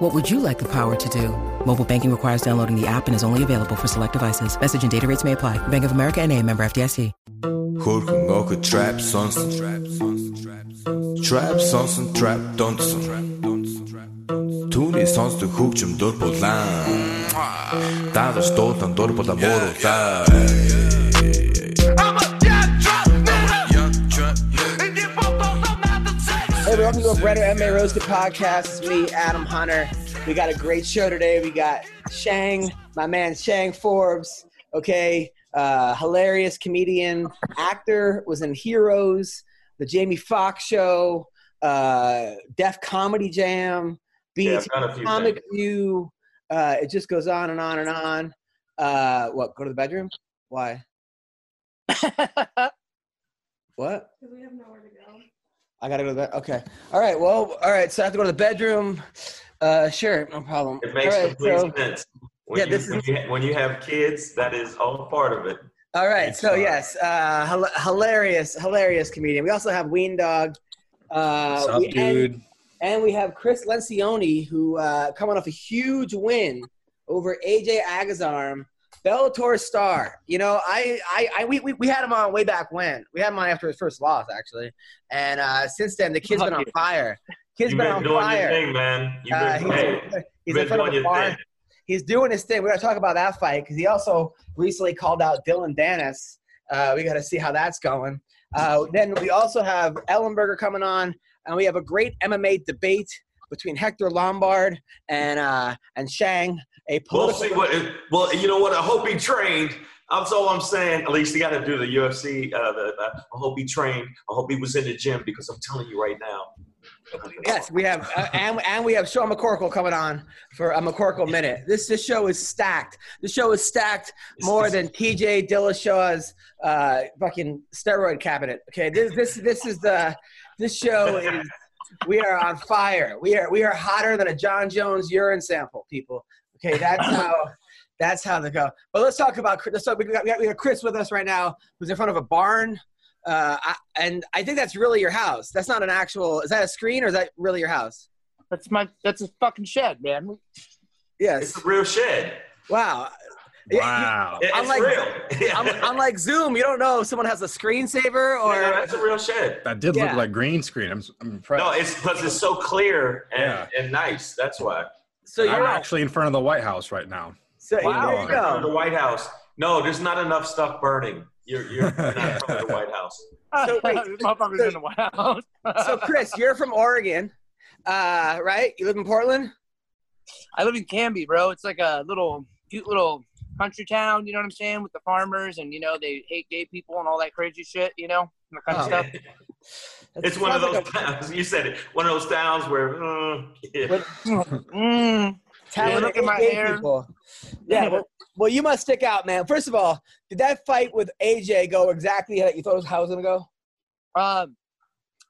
What would you like the power to do? Mobile banking requires downloading the app and is only available for select devices. Message and data rates may apply. Bank of America NA member FDIC. Trap Sons Trap Sons and Trap Donson Tuni Sons to Hook Hey, welcome to a brand new MMA Roasted podcast. It's me, Adam Hunter. We got a great show today. We got Shang, my man Shang Forbes. Okay, uh, hilarious comedian, actor, was in Heroes, the Jamie Foxx Show, uh, Def Comedy Jam, Yeah, BET I've done a few Comic. View. Uh, it just goes on and on and on. Uh, what? Go to the bedroom? Why? what? I gotta go to bed. Okay. All right. Well. All right. So I have to go to the bedroom. Uh, sure. No problem. It makes all right, complete so- sense. When, Yeah, you, this when, is- you, when you have kids, that is all part of it. All right. It's So fine. yes, uh, hil- hilarious, hilarious comedian. We also have Ween Dog. Uh, What's up, we- and- dude? And, we have Chris Lencioni, who uh, coming off a huge win over AJ Agazarm, Bellator star. You know, I, I, I we, we, we had him on way back when. We had him on after his first loss, actually. And uh, since then, the kid's been on fire. Kid's You've been been on doing fire. your thing, man. You've Uh, been, he's hey, he's you've in been front of doing your bar. thing. He's doing his thing. We're gonna talk about that fight because he also recently called out Dylan Dennis. Uh, we got to see how that's going. Uh, then we also have Ellenberger coming on, and we have a great MMA debate between Hector Lombard and uh, and Shang. A We'll see what. It, well, you know what? I hope he trained. That's all I'm saying. At least he got to do the UFC. Uh, the, the, I hope he trained. I hope he was in the gym because I'm telling you right now. Yes, we have, uh, and and we have Sean McCorkle coming on for a McCorkle minute. This this show is stacked. The show is stacked more than TJ Dillashaw's uh, fucking steroid cabinet. Okay, this this this is the this show is we are on fire. We are we are hotter than a Jon Jones urine sample, people. Okay, that's how that's how they go. But let's talk about let's talk, we got, we got we got Chris with us right now, who's in front of a barn. Uh, I, and I think that's really your house. That's not an actual. Is that a screen or is that really your house? That's my that's a fucking shed, man. Yes. It's a real shed. Wow. Wow. It- I'm it's like- real. I'm, I'm like Zoom. You don't know if someone has a screensaver or or. that's a real shed. That did Yeah. look like green screen. I'm, I'm impressed. No, it's because it's so clear and, Yeah. and nice. That's why. So I'm you're actually in front of the White House right now. So Wow. there you In front of the. White House. No, there's not enough stuff burning. You're, you're not in front of the White House. So wait, motherfuckers in the White House. So Chris, you're from Oregon, uh, right? You live in Portland. I live in Canby, bro. It's like a little cute little country town. You know what I'm saying? With the farmers, and you know they hate gay people and all that crazy shit. You know, and that kind of Oh. stuff. It's one of those like a towns. You said it. One of those towns where. Uh, yeah. But- Mm. Yeah, look at my hair. people. Yeah. Well, well, you must stick out, man. First of all, did that fight with AJ go exactly how you thought it was, how it was gonna go? Um,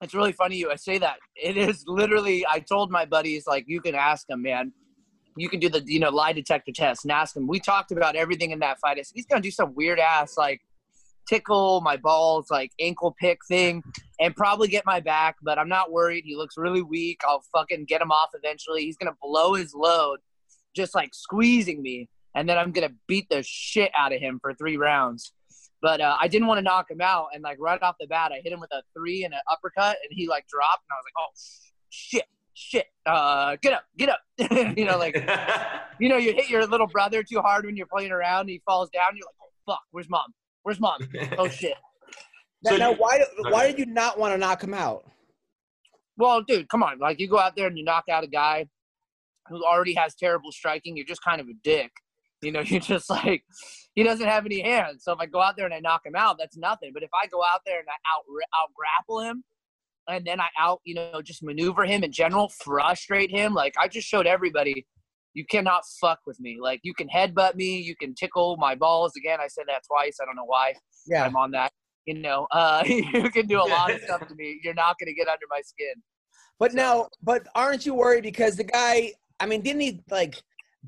it's really funny you I say that. It is literally. I told my buddies like, you can ask him, man. You can do the you know lie detector test and ask him. We talked about everything in that fight. I said, He's gonna do some weird ass like tickle my balls, like ankle pick thing, and probably get my back. But I'm not worried. He looks really weak. I'll fucking get him off eventually. He's gonna blow his load, just like squeezing me, and then I'm gonna beat the shit out of him for three rounds but uh, I didn't want to knock him out. And like right off the bat, I hit him with a three and an uppercut, and he like dropped, and I was like, oh shit, shit, uh, get up, get up, you know, like you know, you hit your little brother too hard when you're playing around, and he falls down. You're like, oh fuck, where's mom? Where's mom? Oh shit. Now, So now you- why why okay. did you not want to knock him out? Well, dude, come on. Like you go out there and you knock out a guy who already has terrible striking. You're just kind of a dick. You know, you're just like he doesn't have any hands. So if I go out there and I knock him out, that's nothing. But if I go out there and I out out grapple him, and then I out you know just maneuver him in general, frustrate him, like I just showed everybody. You cannot fuck with me. Like you can headbutt me, you can tickle my balls. Again, I said that twice. I don't know why. Yeah. I'm on that. You know, uh, you can do a lot of stuff to me. You're not gonna get under my skin. But now, but aren't you worried because the guy? I mean, didn't he like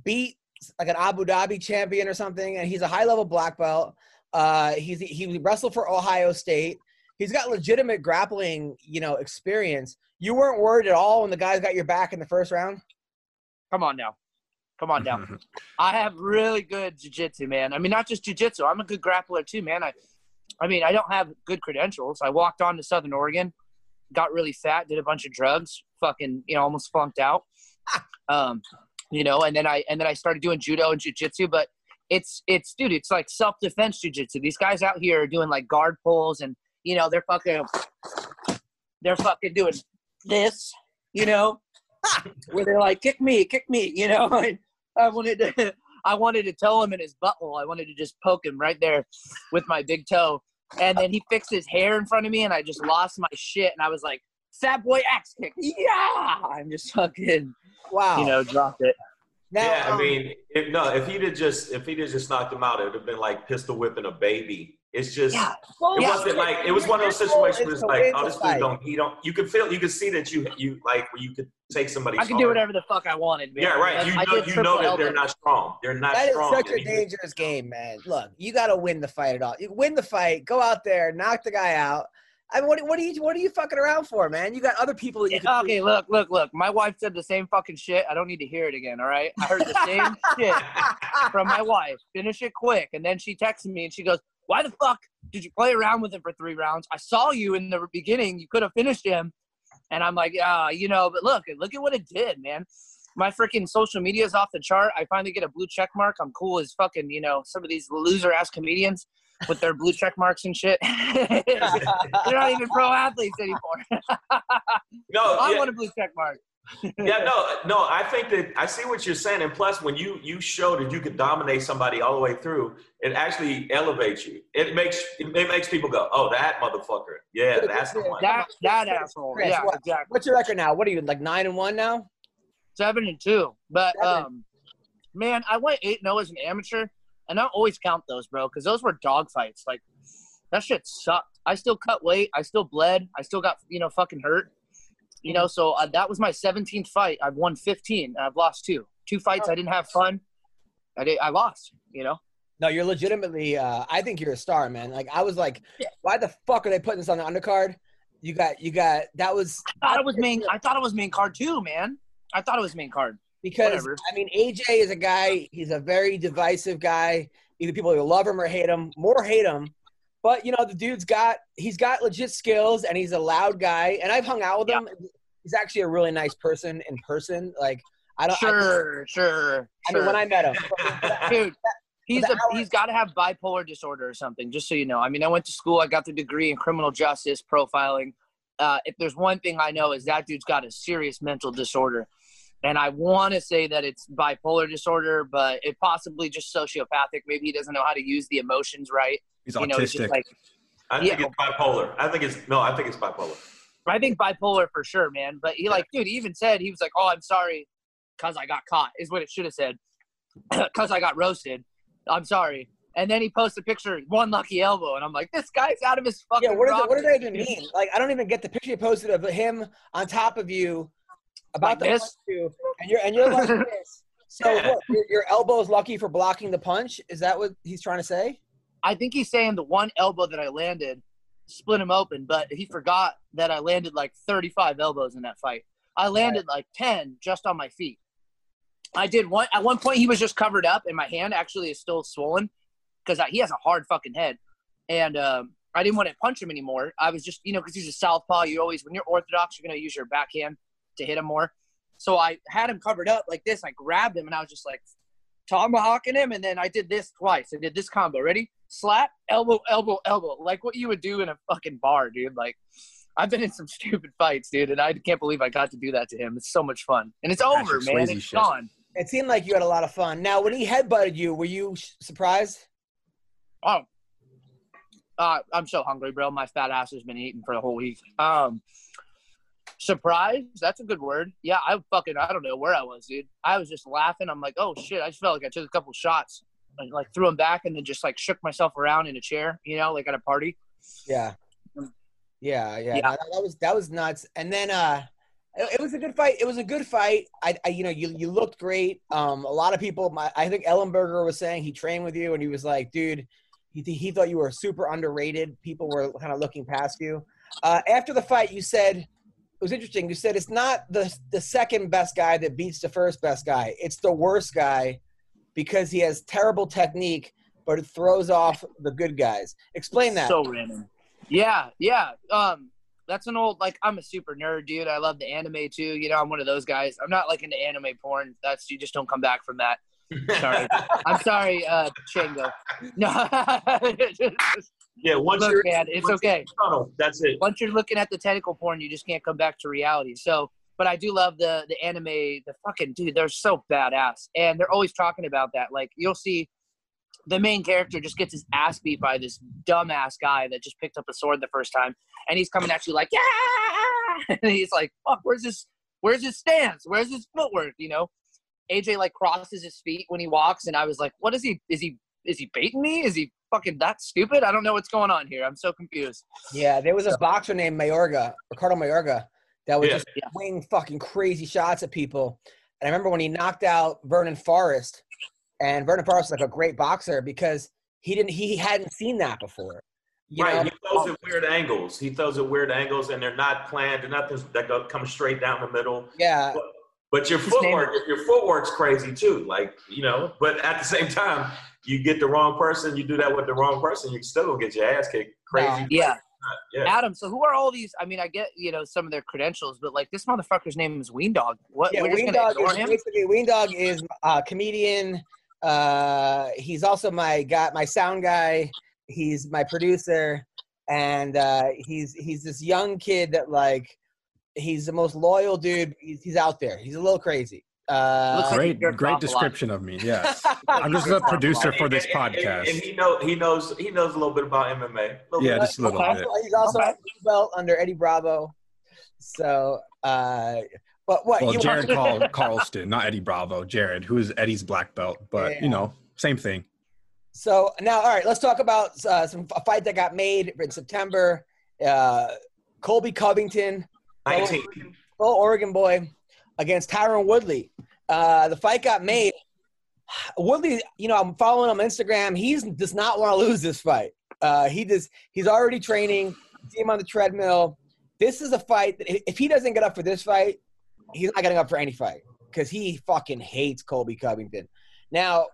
beat like an Abu Dhabi champion or something? And he's a high level black belt. Uh, he's he wrestled for Ohio State. He's got legitimate grappling, you know, experience. You weren't worried at all when the guys got your back in the first round. Come on now. Come on down. I have really good jiu-jitsu, man. I mean, not just jiu-jitsu. I'm a good grappler too, man. I, I mean, I don't have good credentials. I walked on to Southern Oregon, got really fat, did a bunch of drugs, fucking, you know, almost flunked out. Um, you know, and then I and then I started doing judo and jiu-jitsu, but it's it's dude, it's like self-defense jiu-jitsu. These guys out here are doing like guard pulls and you know, they're fucking they're fucking doing this, you know, where they're like, kick me, kick me, you know. I wanted to, I wanted to toe him in his butthole. I wanted to just poke him right there with my big toe. And then he fixed his hair in front of me, and I just lost my shit. And I was like, "Fat boy axe kick, yeah!" I'm just fucking, Wow. you know, dropped it. Now, yeah, I um, mean, if, no, if he'd have just if he'd have just knocked him out, it would have been like pistol whipping a baby. It's just Yeah. well, it Yeah. wasn't like it was one of those situations where it's like, oh, this dude don't he don't you could feel you could see that you you like where you could take somebody's I can do whatever the fuck I wanted, man. Yeah, right. You I know you know that they're not strong. They're not That is strong. such a dangerous game, man. Look, you got to win the fight at all. You win the fight, go out there, knock the guy out. I mean, what, what are you what are you fucking around for, man? You got other people that you Yeah, okay, look, look, look. My wife said the same fucking shit. I don't need to hear it again, all right? I heard the same shit from my wife. Finish it quick. And then she texted me and she goes, Why the fuck did you play around with him for three rounds? I saw you in the beginning. You could have finished him. And I'm like, Yeah, you know, but look, look at what it did, man. My freaking social media is off the chart. I finally get a blue check mark. I'm cool as fucking, you know, some of these loser ass comedians with their blue check marks and shit. They're not even pro athletes anymore. no, I yeah, want a blue check mark. yeah, no, no. I think that I see what you're saying, and plus, when you you show that you could dominate somebody all the way through, it actually elevates you. It makes it makes people go, "Oh, that motherfucker! Yeah, that's the one." That that asshole. Chris, yeah, what- exactly. What's your record now? What are you like nine and one now? Seven and two. But Seven. um, man, I went eight and zero as an amateur, and I always count those, bro, because those were dog fights. Like that shit sucked. I still cut weight. I still bled. I still got you know fucking hurt. You know, so uh, that was my 17th fight. I've won 15. and I've lost two. Two fights I didn't have fun. I did, I lost. You know. No, you're legitimately. Uh, I think you're a star, man. Like I was like, why the fuck are they putting this on the undercard? You got, you got. That was I thought it was main. I thought it was main card too, man. I thought it was main card. Because Whatever. I mean AJ is a guy. He's a very divisive guy. Either people either love him or hate him. More hate him. But you know the dude's got he's got legit skills and he's a loud guy. And I've hung out with him. He's actually a really nice person in person. Like I don't. I, Sure, sure. I mean, when I met him, dude he's a, he's got to have bipolar disorder or something just so you know i mean i went to school i got the degree in criminal justice profiling uh, if there's one thing i know is that dude's got a serious mental disorder and i want to say that it's bipolar disorder but it possibly just sociopathic maybe he doesn't know how to use the emotions right He's you know it's autistic. just like I think Yeah. it's bipolar. I think it's no. I think it's bipolar. I think bipolar for sure, man. But he like, dude, he even said he was like, "Oh, I'm sorry, cause I got caught," is what it should have said, cause I got roasted. I'm sorry. And then he posts a picture, one lucky elbow, and I'm like, this guy's out of his fucking. yeah, what, is it, what does that even mean? Like, I don't even get the picture you posted of him on top of you, about Like the this? you, and you're and you're like this. So what, your, your elbow is lucky for blocking the punch. Is that what he's trying to say? I think he's saying the one elbow that I landed split him open, but he forgot that I landed like 35 elbows in that fight. I landed like 10 just on my feet. I did one at one point. He was just covered up, and my hand actually is still swollen because he has a hard fucking head, and um, I didn't want to punch him anymore. I was just you know because he's a southpaw. You always when you're orthodox, you're gonna use your backhand to hit him more. So I had him covered up like this. I grabbed him, and I was just like tomahawking him, and then I did this twice. I did this combo. Ready? Slap, elbow, elbow, elbow. Like what you would do in a fucking bar, dude. Like I've been in some stupid fights, dude, and I can't believe I got to do that to him. It's so much fun, and it's over, Patrick man. It's shit. gone. It seemed like you had a lot of fun. Now, when he headbutted you, were you surprised? Oh, uh, I'm so hungry, bro. My fat ass has been eating for the whole week. Um, surprise? That's a good word. Yeah, I fucking I don't know where I was, dude. I was just laughing. I'm like, oh shit! I just felt like I took a couple shots, and like threw them back, and then just like shook myself around in a chair, you know, like at a party. Yeah. Yeah, yeah. Yeah. no, that was that was nuts. And then uh it, it was a good fight. It was a good fight. I, I you know, you you looked great. Um a lot of people my, I think Ellenberger was saying he trained with you and he was like, dude, he he thought you were super underrated. People were kind of looking past you. Uh after the fight you said it was interesting. You said it's not the the second best guy that beats the first best guy. It's the worst guy because he has terrible technique, but it throws off the good guys. Explain that. So random. Yeah, yeah. Um, that's an old like I'm a super nerd, dude. I love the anime too. You know, I'm one of those guys. I'm not like into anime porn. That's you just don't come back from that. Sorry. I'm sorry, uh, Shango. No, Yeah, once look, you're man, it's okay. tunnel, that's it. Once you're looking at the tentacle porn, you just can't come back to reality. So, but I do love the the anime. The fucking dude, they're so badass, and they're always talking about that. Like you'll see, the main character just gets his ass beat by this dumbass guy that just picked up a sword the first time, and he's coming at you like, yeah, and he's like, fuck, where's his, where's his stance, where's his footwork, you know? AJ like crosses his feet when he walks, and I was like, what is he? Is he? Is he baiting me? Is he fucking that stupid? I don't know what's going on here. I'm so confused. Yeah, there was a boxer named Mayorga, Ricardo Mayorga, that was Yeah. just Yeah. swinging fucking crazy shots at people. And I remember when he knocked out Vernon Forrest, and Vernon Forrest was like a great boxer because he didn't he hadn't seen that before. You right, know? he throws at weird angles. He throws at weird angles, and they're not planned. They're nothing that go, come straight down the middle. Yeah, But your His name footwork, your footwork's crazy too. Like you know, but at the same time, you get the wrong person, you do that with the wrong person, you still gonna get your ass kicked. Crazy. Yeah. Yeah. Adam, so who are all these? I mean, I get you know some of their credentials, but like this motherfucker's name is Ween Dog. What? yeah. We're Ween gonna Dog is him? basically Ween Dog is a comedian. Uh, he's also my guy, my sound guy. He's my producer, and uh, he's he's this young kid that like he's the most loyal dude. He's, he's out there. He's a little crazy. Uh, Looks like Great, jerked great off a lot. description of me. Yes, I'm just a producer for this And- and- and- podcast. And, he know he knows he knows a little bit about MMA. A little Yeah, bit. just a little Okay. bit. He's also Okay. a blue belt under Eddie Bravo. So, uh, but what Well, you Jared Carl, Carlston, not Eddie Bravo. Jared, who is Eddie's black belt, but Yeah. you know, same thing. So now, all right, let's talk about uh, some a fight that got made in September. Uh, Colby Covington, Nineteen. full Oregon boy, against Tyron Woodley. Uh, the fight got made. Woodley, you know, I'm following him on Instagram. He's does not want to lose this fight. Uh, he does. He's already training. See him on the treadmill. This is a fight that if he doesn't get up for this fight, he's not getting up for any fight because he fucking hates Colby Covington. Now,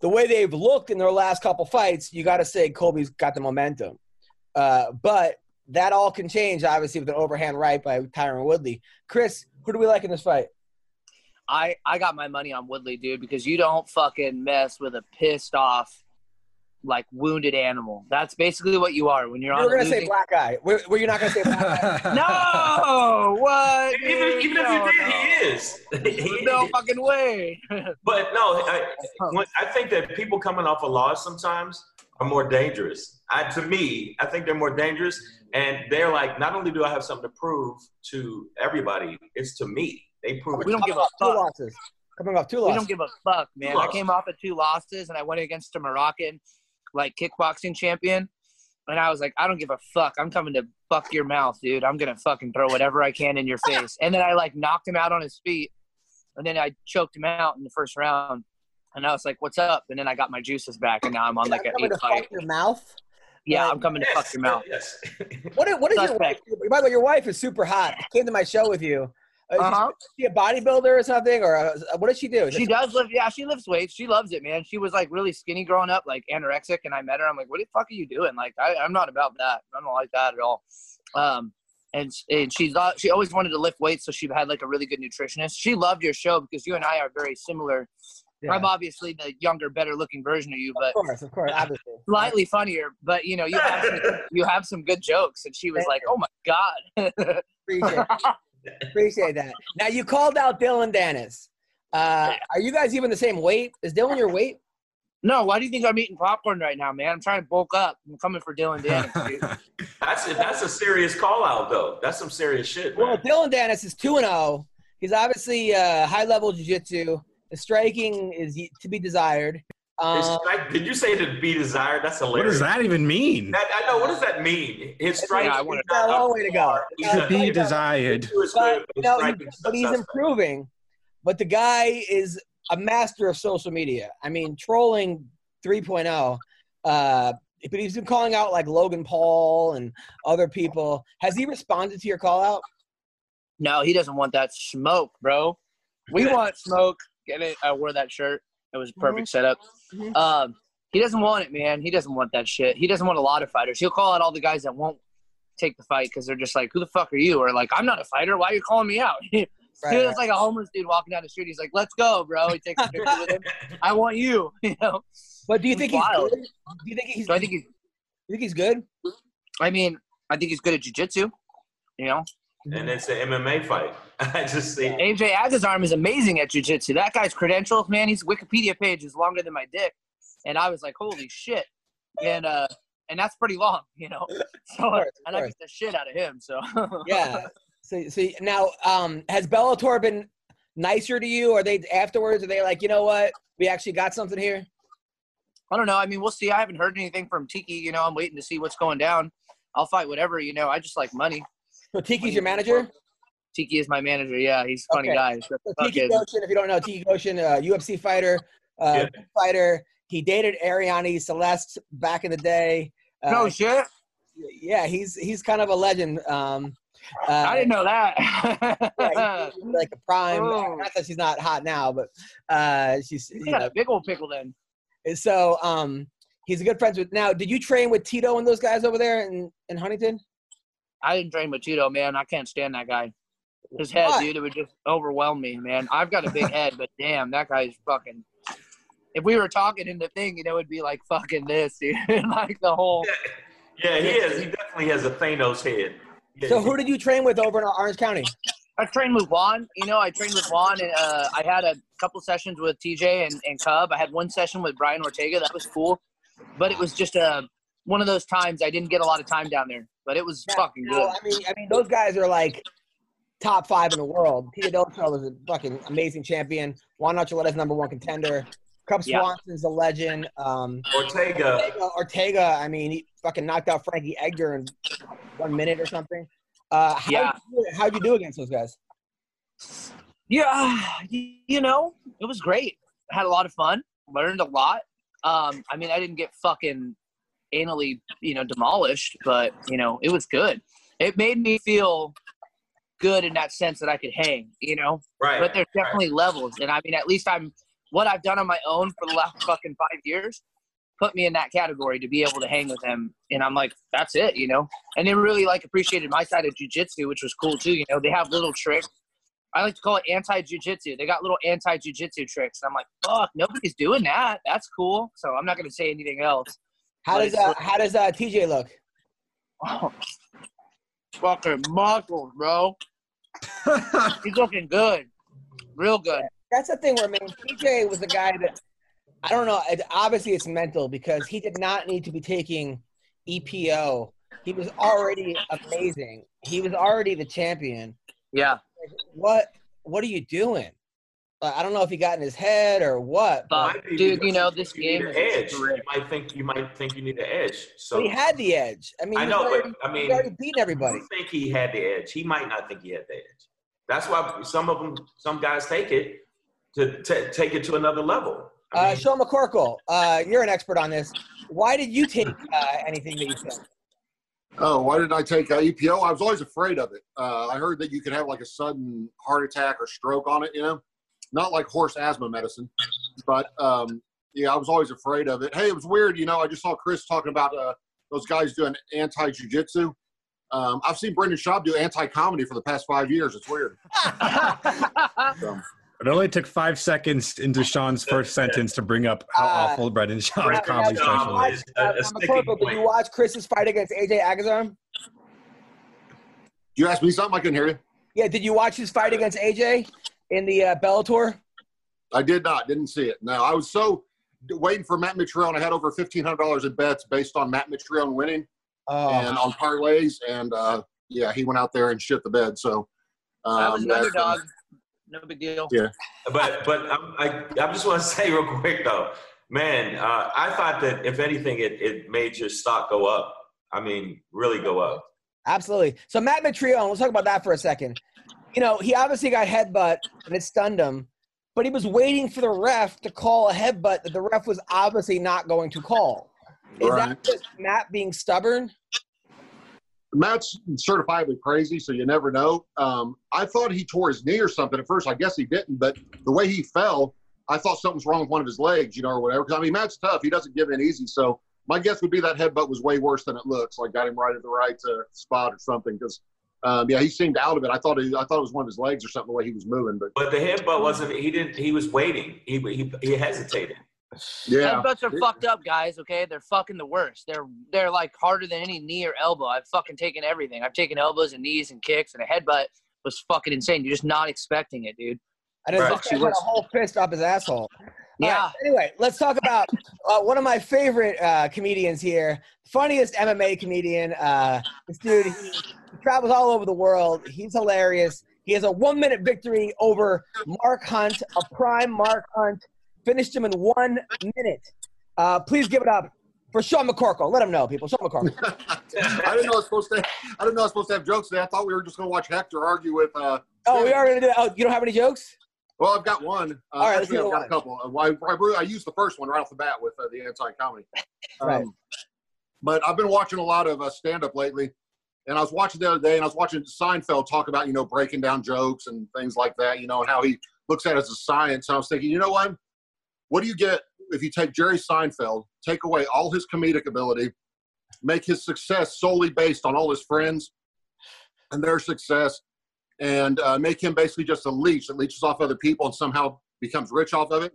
the way they've looked in their last couple fights, you got to say Colby's got the momentum. Uh, but that all can change, obviously, with an overhand right by Tyron Woodley. Chris, who do we like in this fight? I I got my money on Woodley, dude, because you don't fucking mess with a pissed off, like wounded animal. That's basically what you are when you're You on. We're gonna say black guy. Were, were you not gonna say black guy? No, what? Even, dude? even if you did, no. he is. He No is. fucking way. But no, I, oh. I think that people coming off a loss sometimes are more dangerous. I, to me, I think they're more dangerous, and they're like, not only do I have something to prove to everybody, it's to me. They prove it. We don't give me. a two fuck. losses. Coming off two losses. We don't give a fuck, man. I came off of two losses and I went against a Moroccan, like kickboxing champion. And I was like, I don't give a fuck. I'm coming to fuck your mouth, dude. I'm gonna fucking throw whatever I can in your face. And then I like knocked him out on his feet, and then I choked him out in the first round. And I was like, "What's up?" And then I got my juices back, and now I'm on like an coming eight to fight. fuck your mouth. Yeah, I'm coming to fuck your mouth. Yes. What is, what is your wife? By the way, your wife is super hot. Came to my show with you. Uh, is Uh-huh. is she a bodybuilder or something, or uh, what does she do? Is She it- does live. Yeah, she lifts weights. She loves it, man. She was like really skinny growing up, like anorexic, and I met her. I'm like, "What the fuck are you doing?" Like, I, I'm not about that. I don't like that at all. Um, and and she's uh, she always wanted to lift weights, so she had like a really good nutritionist. She loved your show because you and I are very similar. Yeah. I'm obviously the younger, better looking version of you, but Of course, of course, obviously. slightly funnier. But you know, you have some, you have some good jokes. And she was Thank like, "Oh my god." Appreciate, appreciate that. Now you called out Dylan Dennis. Uh, are you guys even the same weight? Is Dylan your weight? no, why do you think I'm eating popcorn right now, man? I'm trying to bulk up. I'm coming for Dylan Dennis. That's a, that's a serious call out though. That's some serious shit. Well, Dylan Dennis is two and zero. He's obviously uh, high level jiu-jitsu. The striking is to be desired. Um, strike, did you say to be desired? That's hilarious. What does that even mean? That, I know. What does that mean? His strike. Yeah, I is wanna- got a long way to to go. To not- be desired. But, good, but no, he- but he's improving. But the guy is a master of social media. I mean, trolling 3.0. Uh, but he's been calling out like Logan Paul and other people. Has he responded to your call out? No, he doesn't want that smoke, bro. We want smoke. Get it? I wore that shirt. It was a perfect setup. Mhm. Um, he doesn't want it, man. He doesn't want that shit. He doesn't want a lot of fighters. He'll call out all the guys that won't take the fight because they're just like, "Who the fuck are you?" Or like, "I'm not a fighter. Why are you calling me out?" Right, was like a homeless dude walking down the street. He's like, "Let's go, bro." He takes a picture with him. I want you. You know. But do you He's think he's wild. good? Do you think he's? So I think he's. you think he's good? I mean, I think he's good at jujitsu. You know, and it's an MMA fight. I just see. AJ Agazarm is amazing at jujitsu. That guy's credentials, man, his Wikipedia page is longer than my dick. And I was like, holy shit. And uh and that's pretty long, you know. So course, of and I course. beat the shit out of him. So Yeah. See, so now, um, has Bellator been nicer to you? Are they afterwards? Are they like, you know what? We actually got something here. I don't know. I mean, we'll see. I haven't heard anything from Tiki, you know. I'm waiting to see what's going down. I'll fight whatever, you know. I just like money. So Tiki's your manager. Tiki is my manager. Yeah, he's a funny Okay. guy. So Tiki fucking- Goshen, if you don't know, Tiki Ghosn, uh, UFC fighter, uh, Yeah. fighter. He dated Arianny Celeste back in the day. Uh, no shit. yeah, he's he's kind of a legend. Um, uh, I didn't know that. yeah, he's like a prime. Oh. Not that she's not hot now, but uh, she's He's you got know, a big old pickle then. so. Um, he's a good friends with. Now, did you train with Tito and those guys over there in in Huntington? I didn't train with Tito, man. I can't stand that guy. His head, Why? dude, it would just overwhelm me, man. I've got a big head, but damn, that guy's fucking. If we were talking in the thing, you know, it'd be like fucking this, dude. like the whole. Yeah, he is. He definitely has a Thanos head. Yeah, So who did you train with over in Orange County? I trained with Juan. You know, I trained with Juan, and uh, I had a couple sessions with TJ and, and Cub. I had one session with Brian Ortega. That was cool, but it was just a one of those times I didn't get a lot of time down there. But it was fucking No, good. I mean, I mean, those guys are like top five in the world. Tito Deltro was a fucking amazing champion. Juan Archuleta's number one contender. Cub Yeah. Swanson's a legend. Um, Ortega. Ortega, Ortega, I mean, he fucking knocked out Frankie Edgar in one minute or something. Uh, how Yeah. you, how'd you do against those guys? Yeah, you know, it was great. Had a lot of fun. Learned a lot. Um, I mean, I didn't get fucking anally, you know, demolished, but you know, it was good. It made me feel good in that sense that I could hang. You know, Right. but there's definitely levels, and I mean, at least I'm what I've done on my own for the last fucking five years put me in that category to be able to hang with him and i'm like that's it you know? And they really like appreciated my side of jiu-jitsu which was cool too you know? They have little tricks. I like to call it anti-jiu-jitsu. They got little anti-jiu-jitsu tricks and i'm like fuck nobody's doing that. That's cool. So i'm not going to say anything else How does it's- uh, how does uh, TJ look? oh, fucking muscles bro he's looking good real good That's the thing where I mean, TJ was a guy that I don't know. It, obviously, it's mental because he did not need to be taking EPO. He was already amazing. He was already the champion. yeah What What are you doing? Uh, I don't know if he got in his head or what. But, but dude you know this think game you is need an edge. You might think you might think you need an edge. So but he had the edge. I mean, I know, was but I mean, was already beating everybody. You think he had the edge? He might not think he had the edge. That's why some of them, some guys take it to t- take it to another level. I Uh, Sean McCorkle, uh, you're an expert on this. Why did you take uh, anything that you said? Oh, why didn't I take uh, EPO? I was always afraid of it. Uh, I heard that you could have like a sudden heart attack or stroke on it, you know? Not like horse asthma medicine, but um, yeah, I was always afraid of it. Hey, it was weird, you know, I just saw Chris talking about uh, those guys doing anti jujitsu. Um, I've seen Brendan Schaub do anti comedy for the past five years. It's weird. So, It only took five seconds into Sean's first sentence to bring up how Uh, awful Brendan Schaub's now- comedy now, special watch- is. a- a uh, now, sticking McCorkle, did point. you watch Chris's fight against AJ Agazarm? you asked me something, I couldn't hear you. Yeah, did you watch his fight against AJ in the uh, Bellator? I did not, didn't see it. No, I was so waiting for Matt Mitrione. I had over $1,500 in bets based on Matt Mitrione winning. Oh, and on parlays, and uh, yeah, he went out there and shit the bed. So um, I was an that's, uh, underdog. No big deal. Yeah. but but I'm, I I just want to say real quick though, Man, uh, I thought that if anything, it, it made your stock go up. I mean, really go up. Absolutely. So Matt Mitrione, let's talk about that for a second. You know, he obviously got headbutt and it stunned him, but he was waiting for the ref to call a headbutt that the ref was obviously not going to call. Is Right. that just Matt being stubborn? Matt's certifiably crazy, so you never know. Um, I thought he tore his knee or something at first. I guess he didn't, but the way he fell, I thought something was wrong with one of his legs, you know, or whatever. 'Cause, I mean, Matt's tough. He doesn't give in easy. So my guess would be that headbutt was way worse than it looks. Like got him right at the right uh, spot or something. Because um, yeah, he seemed out of it. I thought he, I thought it was one of his legs or something the way he was moving. But But the headbutt wasn't. He didn't. He was waiting. He he, he hesitated. yeah, Headbutts are It- fucked up, guys. Okay, they're fucking the worst. They're they're like harder than any knee or elbow. I've fucking taken everything. I've taken elbows and knees and kicks, and a headbutt was fucking insane. You're just not expecting it, dude. And it's Right. just got a whole fist up his asshole. All Yeah. right, anyway, let's talk about uh, one of my favorite uh, comedians here, funniest MMA comedian. Uh, this dude, he, he travels all over the world. He's hilarious. He has a one-minute victory over Mark Hunt, a prime Mark Hunt. Finished him in one minute. Uh, please give it up for Sean McCorkle. Let him know, people. Sean McCorkle. I didn't know I was supposed to. I didn't know I was supposed to have jokes today. I thought we were just going to watch Hector argue with. Uh, oh, we are gonna do. That. Oh, you don't have any jokes? Well, I've got one. Uh, All right, actually, I've got one. a couple. Uh, I, I, I used the first one right off the bat with uh, the anti-comedy. Um, Right. But I've been watching a lot of uh, stand-up lately, and I was watching the other day, and I was watching Seinfeld talk about you know breaking down jokes and things like that. You know, and how he looks at it as a science. And I was thinking, you know what? What do you get if you take Jerry Seinfeld, take away all his comedic ability, make his success solely based on all his friends and their success, and uh, make him basically just a leech that leeches off other people and somehow becomes rich off of it.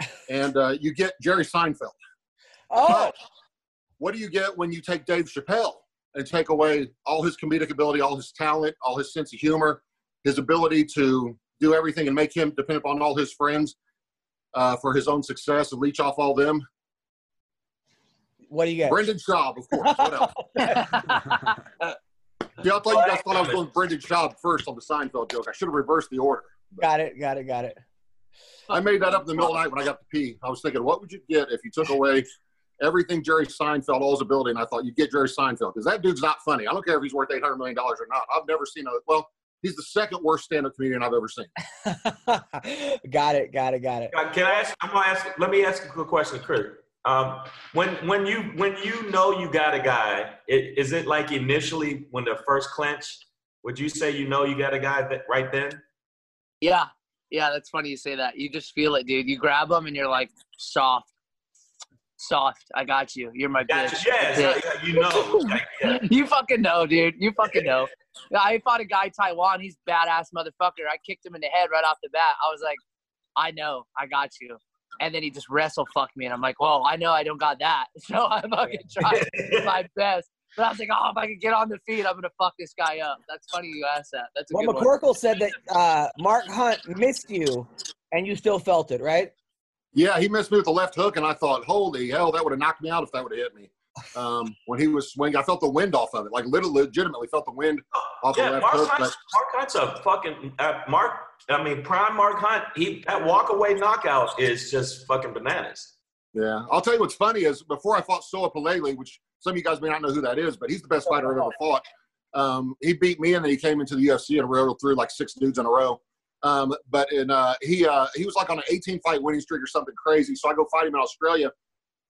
And uh, you get Jerry Seinfeld. Oh, But what do you get when you take Dave Chappelle and take away all his comedic ability, all his talent, all his sense of humor, his ability to do everything and make him depend upon all his friends uh, for his own success and leech off all them? what do you get? Brendan Schaub, of course. What else? Yeah, I thought you guys thought I was going Brendan Schaub first on the Seinfeld joke. I should have reversed the order. got it. Got it. Got it. I made that up in the middle of the night when I got to pee. I was thinking, what would you get if you took away everything Jerry Seinfeld, all his ability? And I thought, you'd get Jerry Seinfeld because that dude's not funny. I don't care if he's worth $800 million or not. I've never seen a, well, he's the second worst stand up comedian I've ever seen. got it. Got it. Got it. Can I ask? I'm gonna ask. Let me ask a quick question, Chris. Um, when when you when you know you got a guy, it, is it like initially when the first clinch? Would you say you know you got a guy that right then? Yeah, yeah, that's funny you say that. You just feel it, dude. You grab them and you're like soft, soft. I got you. You're my Gotcha. bitch. Yeah, it's you know. Like, yeah. You fucking know, dude. You fucking know. I fought a guy Taiwan. He's badass motherfucker. I kicked him in the head right off the bat. I was like, I know, I got you. And then he just wrestle fucked me, and I'm like, whoa, I know I don't got that. So I'm fucking tried my best. But I was like, oh, if I could get on the feet, I'm gonna fuck this guy up. That's funny you asked that. That's a Well, good one. McCorkle said that uh, Mark Hunt missed you, and you still felt it, right? Yeah, he missed me with the left hook, and I thought, holy hell, that would have knocked me out if that would have hit me. Um, when he was swinging, I felt the wind off of it. Like, literally, legitimately felt the wind off Yeah, the left Mark hook. Hunt's, Mark Hunt's a fucking uh, Mark. I mean, prime Mark Hunt. He that walk away knockout is just fucking bananas. Yeah, I'll tell you what's funny is before I fought Soa Palele, which some of you guys may not know who that is, but he's the best fighter I've ever fought. Um, he beat me, and then he came into the UFC and rode through like six dudes in a row. Um, but in uh, he uh, he was like on an 18 fight winning streak or something crazy. So I go fight him in Australia.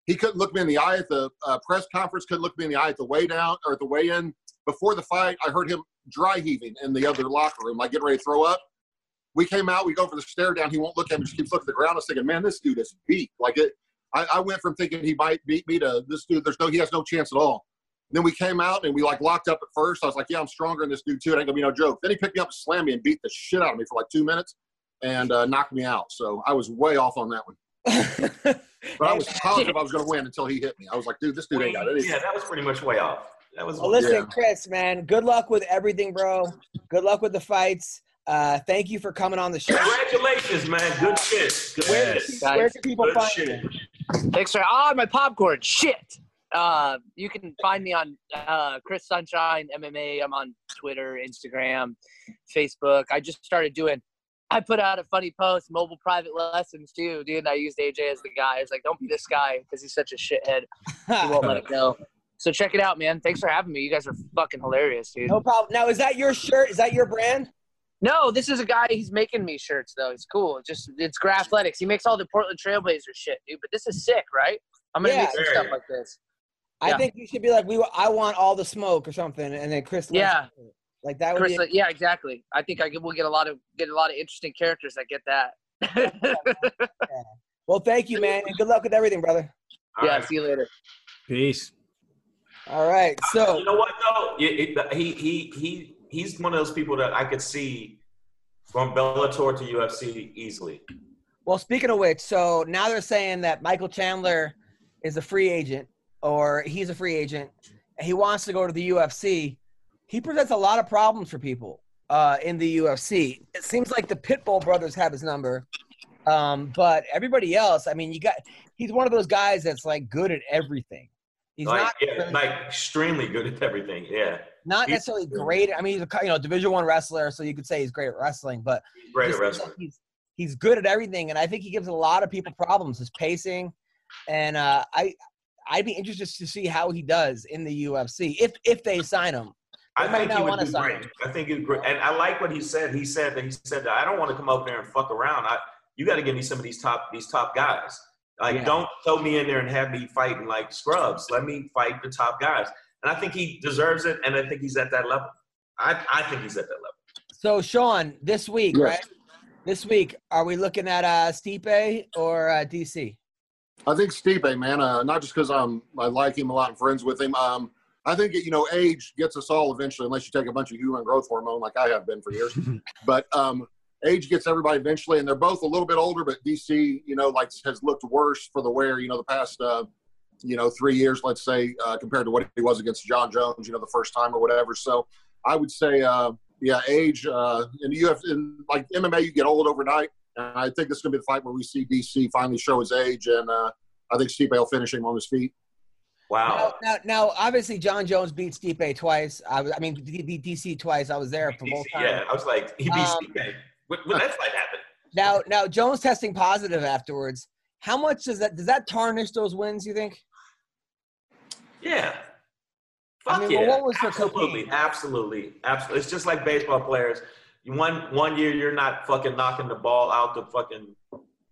He couldn't look me in the eye at the uh, press conference. Couldn't look me in the eye at the weigh down or at the weigh in. Before the fight, I heard him dry heaving in the other locker room, like getting ready to throw up. We came out. We go for the stare down. He won't look at me. Just keeps looking at the ground. I was thinking, man, this dude is beat. Like it. I, I went from thinking he might beat me to this dude. There's no. He has no chance at all. then we came out and we like locked up at first. I was like, yeah, I'm stronger than this dude too. It ain't gonna be no joke. Then he picked me up and slammed me and beat the shit out of me for like two minutes and uh, knocked me out. So I was way off on that one. But I was positive I was gonna win until he hit me. I was like, dude, this dude ain't got anything. Yeah, that was pretty much way off. That was Well, listen, Yeah. Chris, man, good luck with everything, bro. Good luck with the fights. Uh, thank you for coming on the show. Congratulations, man. Good shit. Good Where, shit. Guys, where can people Good find shit. you? Thanks for ah my popcorn. Shit. Uh, you can find me on uh, Chris Sunshine MMA. I'm on Twitter, Instagram, Facebook. I just started doing I put out a funny post, mobile private lessons too, dude. And I used AJ as the guy. It's like, don't be this guy because he's such a shithead. He won't let it go. So check it out, man. Thanks for having me. You guys are fucking hilarious, dude. no problem. Now, is that your shirt? Is that your brand? No, this is a guy. He's making me shirts though. He's cool. It's just it's Graphletics. He makes all the Portland Trailblazer shit, dude. But this is sick, right? I'm gonna Yeah. make some stuff like this. I Yeah. think you should be like, we. I want all the smoke or something, and then Chris. Yeah. Like that would Chris, be. yeah, exactly. I think I get, we'll get a lot of get a lot of interesting characters that get that. Well, thank you, man, and good luck with everything, brother. All yeah, right. see you later. Peace. All right. So you know what though? It- it- he he he he's one of those people that I could see from Bellator to UFC easily. Well, speaking of which, so now they're saying that Michael Chandler is a free agent, or he's a free agent. And he wants to go to the UFC. He presents a lot of problems for people uh, in the UFC. It seems like the Pitbull brothers have his number, um, but everybody else, I mean, you got. He's one of those guys that's like good at everything. He's like not yeah, like extremely good at everything. Yeah, not necessarily great. I mean, he's a you know Division One wrestler, so you could say he's great at wrestling, but he's great at wrestling. like He's, he's good at everything, and I think he gives a lot of people problems. His pacing, and uh, I I'd be interested to see how he does in the UFC if if they sign him. I They might think not he would do sign great. him. I think he's great, and I like what he said. He said that he said that I don't want to come up there and fuck around. I you got to give me some of these top these top guys. Like Yeah. don't throw me in there and have me fighting like scrubs. Let me fight the top guys, and I think he deserves it. And I think he's at that level. I I think he's at that level. So Sean, this week, Yes. right? This week, are we looking at uh, Stipe or uh, DC? I think Stipe, man, uh, not just because I'm I like him a lot and friends with him. Um, I think you know age gets us all eventually, unless you take a bunch of human growth hormone like I have been for years. but um, age gets everybody eventually, and they're both a little bit older. But DC, you know, like has looked worse for the wear. You know, the past uh, you know three years, let's say, uh, compared to what he was against Jon Jones. You know, the first time or whatever. So I would say, uh, yeah, age uh, in the UFC, in like MMA, you get old overnight. And I think this is going to be the fight where we see DC finally show his age, and uh, I think Stipe will finish him on his feet. Wow. Now, now, now, obviously, Jon Jones beat Stipe twice. I was, I mean, he beat DC twice. I was there for both DC, times. yeah, I was like, he beat Um, Stipe. When, when that fight happened, Now, now Jones testing positive afterwards. How much does that does that tarnish those wins? You think? Yeah. I Fuck mean, yeah. well, what was for absolutely, absolutely, absolutely. It's just like baseball players. One one year you're not fucking knocking the ball out the fucking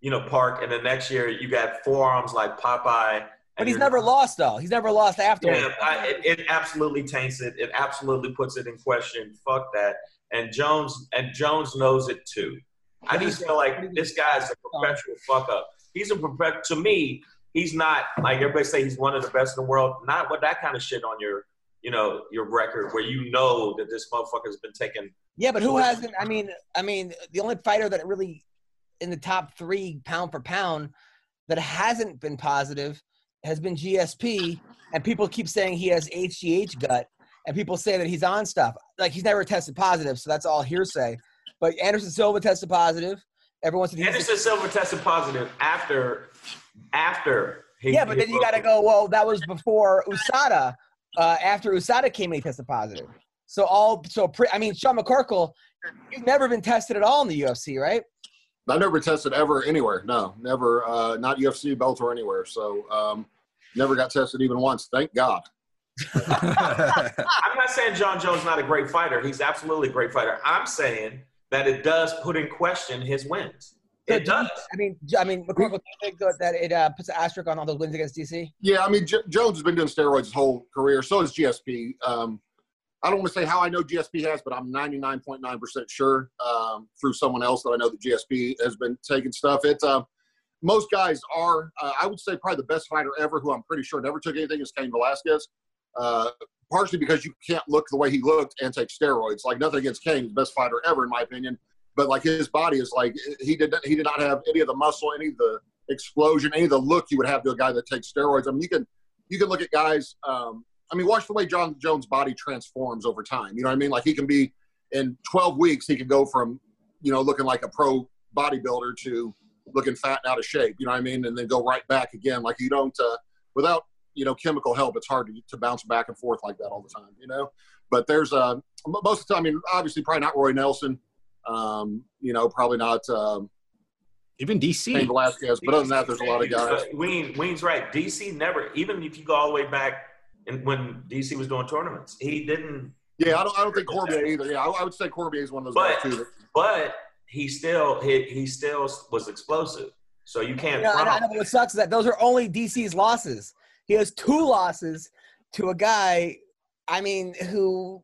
you know park, and the next year you got forearms like Popeye. But he's never lost though. He's never lost afterwards. Yeah, I, it, it absolutely taints it. It absolutely puts it in question. Fuck that. And Jones and Jones knows it too. I just feel like this guy's a perpetual fuck up. He's a perpetual. To me, he's not like everybody say he's one of the best in the world. Not with that kind of shit on your, you know, your record where you know that this motherfucker's been taking. Yeah, but who hasn't? I mean, I mean, the only fighter that really in the top three pound for pound that hasn't been positive has been GSP, and people keep saying he has HGH gut, and people say that he's on stuff. Like he's never tested positive, so that's all hearsay. But Anderson Silva tested positive. Everyone said Anderson Silva tested positive after, after. He, yeah, but then you got to go. Well, that was before USADA. Uh, after USADA came in, he tested positive. So all so pre, I mean, Sean McCorkle, you've never been tested at all in the UFC, right? I never tested ever anywhere. No, never. Uh, not UFC, Bellator, anywhere. So um, never got tested even once. Thank God. I'm not saying Jon Jones not a great fighter. He's absolutely a great fighter. I'm saying that it does put in question his wins. So It does. I mean, I mean, McCorkle, do you think that that it uh, puts an asterisk on all those wins against DC? Yeah, I mean, J- Jones has been doing steroids his whole career. So has GSP. Um, I don't want to say how I know GSP has, but I'm 99.9% sure um, through someone else that I know that GSP has been taking stuff. It's uh, most guys are. Uh, I would say probably the best fighter ever, who I'm pretty sure never took anything, is Cain Velasquez. Uh, partially because you can't look the way he looked and take steroids. Like nothing against Cain, the best fighter ever in my opinion. But like his body is like he did. He did not have any of the muscle, any of the explosion, any of the look you would have to a guy that takes steroids. I mean, you can you can look at guys. Um, I mean, watch the way Jon Jones' body transforms over time. You know what I mean? Like he can be in 12 weeks, he can go from you know looking like a pro bodybuilder to looking fat and out of shape. You know what I mean? And then go right back again. Like you don't uh, without you know chemical help, it's hard to, to bounce back and forth like that all the time. You know. But there's uh, most of the time. I mean, obviously, probably not Roy Nelson. Um, you know, probably not um, Even Cain DC. Velasquez, but other than that, there's a lot of guys. But Ween, Ween's right. DC never, even if you go all the way back and when DC was doing tournaments, he didn't. Yeah, I don't, I don't think Cormier either. Yeah, I, I would say Cormier is one of those But- guys too. But he still, he, he still was explosive. So you can't. Yeah, I know, front I know, what sucks is that those are only DC's losses. He has two losses to a guy, I mean, who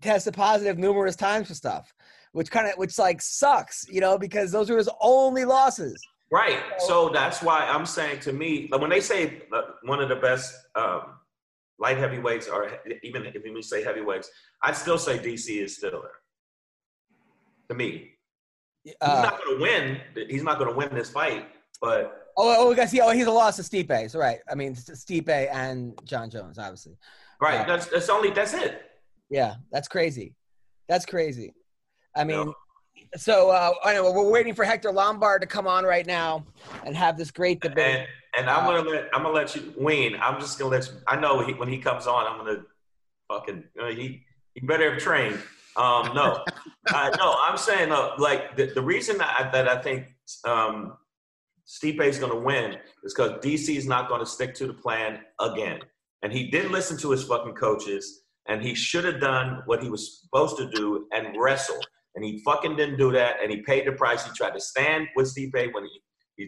tested positive numerous times for stuff, which kind of, which like sucks, you know, because those are his only losses. Right. So that's why I'm saying to me, when they say uh, one of the best um, light heavyweights, or even if we say heavyweights, I'd still say DC is still there. To me, he's Uh, not going to win. He's not going to win this fight, but oh, oh, I guess yeah. Oh, he's a loss to Stipe. So right. I mean, Stipe and Jon Jones, obviously. right. Yeah. That's that's only that's it. Yeah, that's crazy. That's crazy. I mean, No. so uh, I know we're waiting for Hector Lombard to come on right now and have this great debate. And and I'm gonna let I'm gonna let you Wayne. I'm just gonna let you. I know he, when he comes on, I'm gonna fucking uh, he he better have trained. Um, no, uh, no. I'm saying uh, like the, the reason that I, that I think um, Stipe is gonna win is because DC is not gonna stick to the plan again, and he didn't listen to his fucking coaches, and he should have done what he was supposed to do and wrestle, and he fucking didn't do that, and he paid the price. He tried to stand with Stipe when he,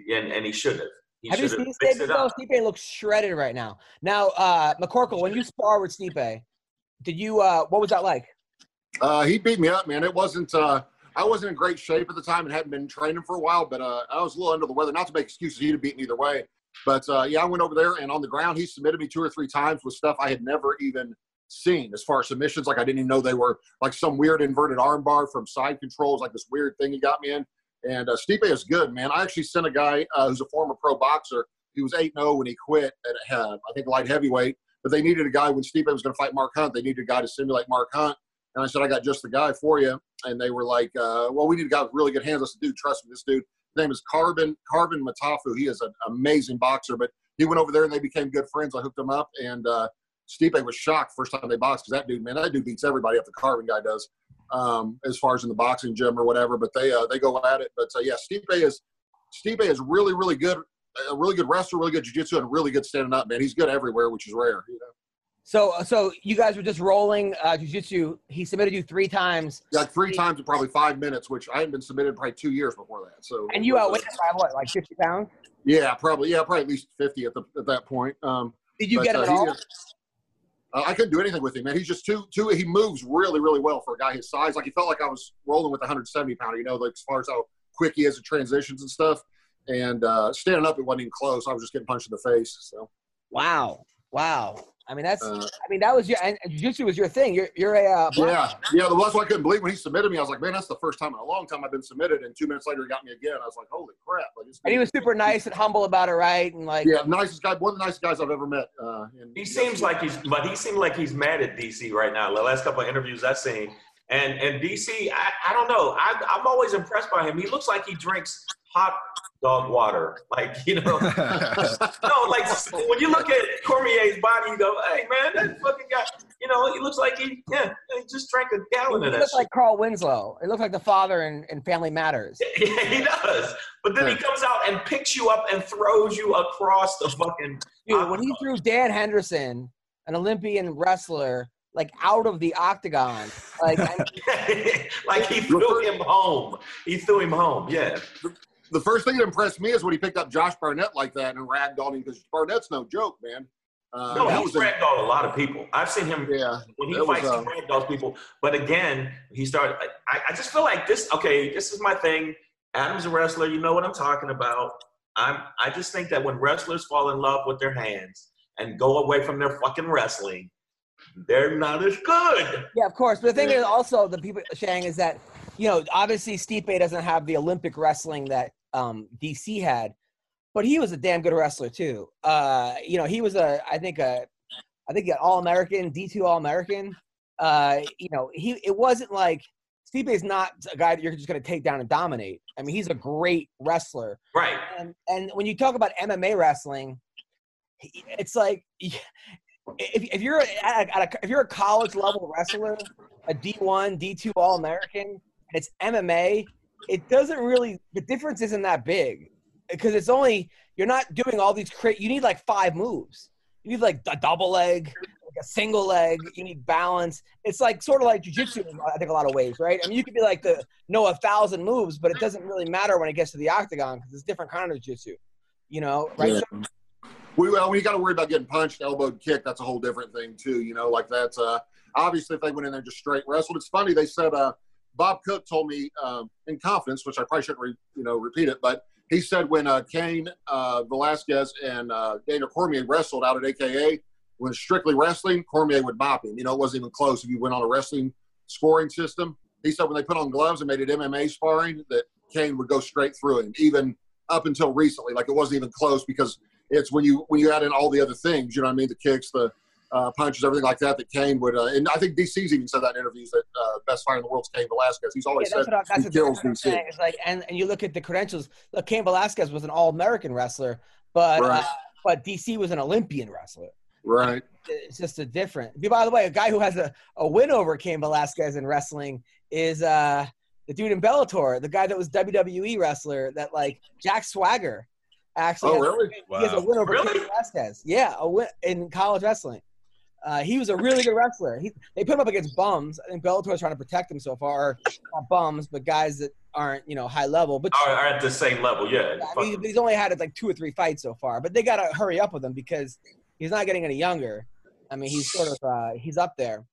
he and, and he should have. He Have you seen fixed Stipe? it though? Stipe looks shredded right now. Now, uh, McCorkle, when you spar with Stipe, did you? Uh, what was that like? Uh, he beat me up, man. It wasn't. Uh, I wasn't in great shape at the time and hadn't been training for a while, but uh, I was a little under the weather. Not to make excuses, he'd have beaten either way. But uh, yeah, I went over there and on the ground, he submitted me two or three times with stuff I had never even seen as far as submissions. Like I didn't even know they were like some weird inverted armbar from side controls, like this weird thing he got me in. And uh, Stipe is good, man. I actually sent a guy uh, who's a former pro boxer. He was 8 0 when he quit at, uh, I think, light heavyweight. But they needed a guy when Stipe was going to fight Mark Hunt. They needed a guy to simulate Mark Hunt. And I said, I got just the guy for you. And they were like, uh, well, we need a guy with really good hands. I said, dude, trust me, this dude. His name is Carbon Carbon Matafu. He is an amazing boxer, but he went over there and they became good friends. I hooked him up, and uh, Stipe was shocked first time they boxed because that dude, man, that dude beats everybody up. The Carbon guy does, um, as far as in the boxing gym or whatever. But they uh, they go at it. But uh, yeah, Stipe is Stipe is really really good, a really good wrestler, really good jiu-jitsu, and really good standing up. Man, he's good everywhere, which is rare. You know? So, so you guys were just rolling uh, jujitsu. He submitted you three times, Like three times in probably five minutes, which I hadn't been submitted probably two years before that. So and you outweighed by what, like fifty pounds? Yeah, probably. Yeah, probably at least fifty at the at that point. Um, Did you but, get him uh, at all? is- uh, I couldn't do anything with him, man. He's just too too. He moves really really well for a guy his size. Like he felt like I was rolling with a 170 pounder. You know, like as far as how quick he is at transitions and stuff. And uh, standing up, it wasn't even close. I was just getting punched in the face. So Wow, wow. I mean, that's. uh, I mean, that was your. And and jujitsu was your thing. You're you're a. Uh, black- yeah, yeah. That's why I couldn't believe when he submitted me. I was like, man, that's the first time in a long time I've been submitted. And two minutes later, he got me again. I was like, holy crap! Like, this And he was super nice and humble about it, right? And like, Yeah, nicest guy. One of the nicest guys I've ever met. Uh, and He seems like he's, but he seemed like he's mad at DC right now. The last couple of interviews I've seen, and and DC, I, I don't know. I, I'm always impressed by him. He looks like he drinks hot dog water, like you know. no, like when you look at Cormier's body, you go, "Hey man, that fucking guy." You know, he looks like he, yeah, he just drank a gallon he of that. looked like Carl Winslow. It looked like the father in, in Family Matters. Yeah, he does. But then he comes out and picks you up and throws you across the fucking. Dude, when he threw Dan Henderson, an Olympian wrestler, like out of the octagon, like like he threw him home. He threw him home. Yeah. The first thing that impressed me is when he picked up Josh Barnett like that and ragdolled him because Barnett's no joke, man. Uh, No, that he's was a- ragdolled a lot of people. I've seen him yeah, when he that was, fights, uh, he ragdolls people. But again, he started. I, I just feel like this. Okay, this is my thing. Adam's a wrestler. You know what I'm talking about. I'm. I just think that when wrestlers fall in love with their hands and go away from their fucking wrestling, they're not as good. yeah, of course. But the thing is also the people Shang is that you know obviously Stipe doesn't have the Olympic wrestling that um, DC had, but he was a damn good wrestler too. Uh, you know, he was a I think a I think an All American, D two All American. Uh, you know, he it wasn't like Stipe is not a guy that you're just going to take down and dominate. I mean, he's a great wrestler. Right. and and when you talk about MMA wrestling, it's like if, if you're at a, at a, if you're a college level wrestler, a D one, D two All American, and it's MMA, it doesn't really the difference isn't that big because it's only you're not doing all these cra You need like five moves. You need like a double leg, like a single leg. You need balance. It's like sort of like jujitsu. in, I think a lot of ways, right? I mean, you could be like the know a thousand moves, but it doesn't really matter when it gets to the octagon because it's different kind of jujitsu. You know, right? Yeah. So- We, well, when you got to worry about getting punched, elbowed, kicked, that's a whole different thing too. You know, like that's uh, obviously if they went in there just straight wrestled. It's funny they said uh, Bob Cook told me um, in confidence, which I probably shouldn't re, you know repeat it, but he said when uh, Cain uh, Velasquez and uh, Daniel Cormier wrestled out at AKA, when strictly wrestling, Cormier would mop him. You know, it wasn't even close if you went on a wrestling scoring system. He said when they put on gloves and made it MMA sparring, that Cain would go straight through him, even up until recently. Like it wasn't even close because it's when you when you add in all the other things, you know what I mean, the kicks, the uh, punches, everything like that, that Cain would. Uh, and I think DC's even said that in interviews that uh, best fighter in the world is Cain Velasquez. He's always Yeah, that's said what, I, that's he what, kills that's what I'm DC. It's like, and, and you look at the credentials. Look, Cain Velasquez was an All-American wrestler, but Right. uh, but DC was an Olympian wrestler. Right. It's just a different. By the way, a guy who has a, a win over Cain Velasquez in wrestling is uh, the dude in Bellator, the guy that was WWE wrestler, that like Jack Swagger. Actually, Oh, has- really? he has a win over Really? Cain Velasquez. Yeah, a win in college wrestling. Uh, he was a really good wrestler. He, they put him up against bums. I think Bellator is trying to protect him so far. Not bums, but guys that aren't you know high level. But Are, are at the same level, yeah. I mean, he's only had like two or three fights so far. But they got to hurry up with him because he's not getting any younger. I mean, he's sort of uh, he's up there.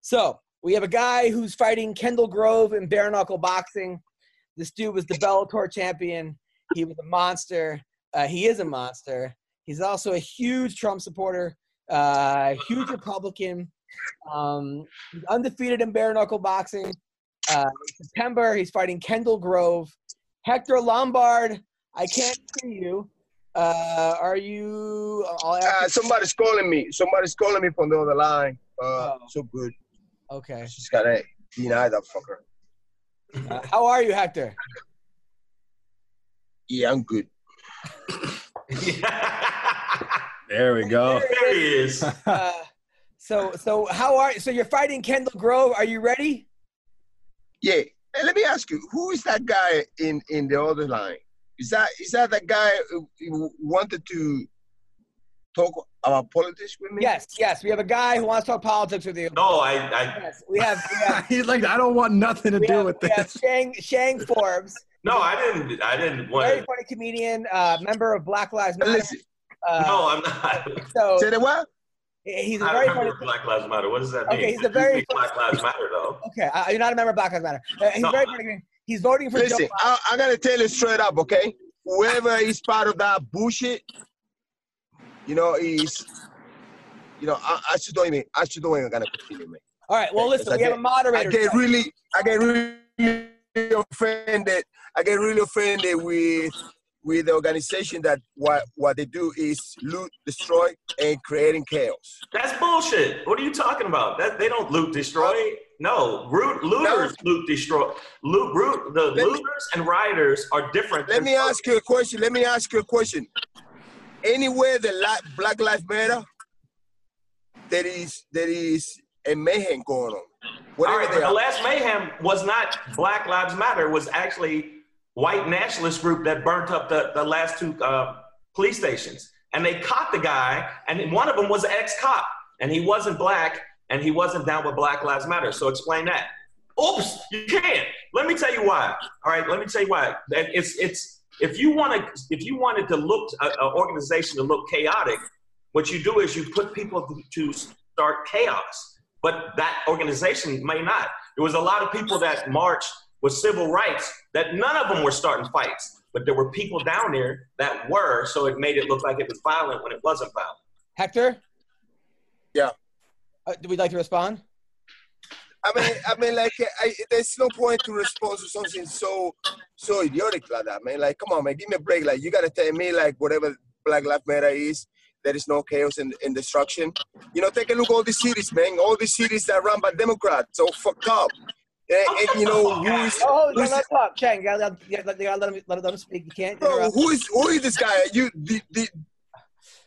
So we have a guy who's fighting Kendall Grove in bare knuckle boxing. This dude was the Bellator champion. He was a monster. Uh, he is a monster. He's also a huge Trump supporter, uh, huge Republican. Um, he's undefeated in bare knuckle boxing. Uh, September, he's fighting Kendall Grove. Hector Lombard, I can't see you. Uh, are you? I'll ask Uh, you- somebody's calling me. Somebody's calling me from the other line. Uh, Oh. so good. okay. She's gotta deny that fucker. Uh, how are you, Hector? Yeah, I'm good. There we go. there he is. Uh, so, so how are? So you're fighting Kendall Grove. Are you ready? Yeah. Hey, let me ask you, who is that guy in in the other line? Is that is that the guy who, who wanted to talk about politics with me? Yes, yes. We have a guy who wants to talk politics with you. No, I, I Yes, we have. We have, He's like, I don't want nothing to we do have, with we have this. Shang, Shang Forbes, no, I didn't, I didn't want. very want. funny comedian, uh, member of Black Lives Matter. Listen, Uh, No, I'm not. so say the what? he's a I very don't funny. remember Black Lives Matter. What does that mean? Okay, he's a very think Black Lives Matter though. Okay, uh, you're not a member of Black Lives Matter. Uh, he's No. very funny. He's voting for Joe Listen, Biden. I, I gotta tell you straight up, okay? Whoever is part of that bullshit, you know, is, you know, I, I should don't even, I should don't even gonna continue, man. All right. Well, listen, I we have a moderator. I get really, I get really offended. I get really offended with with the organization that what what they do is loot, destroy, and creating chaos. That's bullshit. What are you talking about? That they don't loot, destroy. No, root, looters loot, destroy. Loot, root. The me- looters and rioters are different. Let me ask you a question. Let me ask you a question. Anywhere the li- Black Lives Matter, there is there is a mayhem going on. All Whatever right, they but the last mayhem was not Black Lives Matter. It was actually white nationalist group that burnt up the, the last two uh, police stations. And they caught the guy, and one of them was an ex-cop, and he wasn't black, and he wasn't down with Black Lives Matter. So explain that. Oops, you can't. Let me tell you why. All right, let me tell you why. It's it's if you want to if you wanted to look an organization to look chaotic, what you do is you put people to start chaos. But that organization may not. There was a lot of people that marched with civil rights that none of them were starting fights, but there were people down there that were. So it made it look like it was violent when it wasn't violent. Hector. Yeah. Uh, do we like to respond? I mean, I mean, like, I, there's no point to respond to something so, so idiotic like that, man. Like, come on, man, give me a break. Like, you gotta tell me, like, whatever Black Lives Matter is, there is no chaos and, and destruction. You know, take a look at all these cities, man. All these cities that are run by Democrats, so fucked up. And, and you know, who is, Oh, who's, no, stop, Chang. You gotta, you gotta, you gotta let, him, let, him, speak. You can't. bro, who is, who is this guy? You, the, the,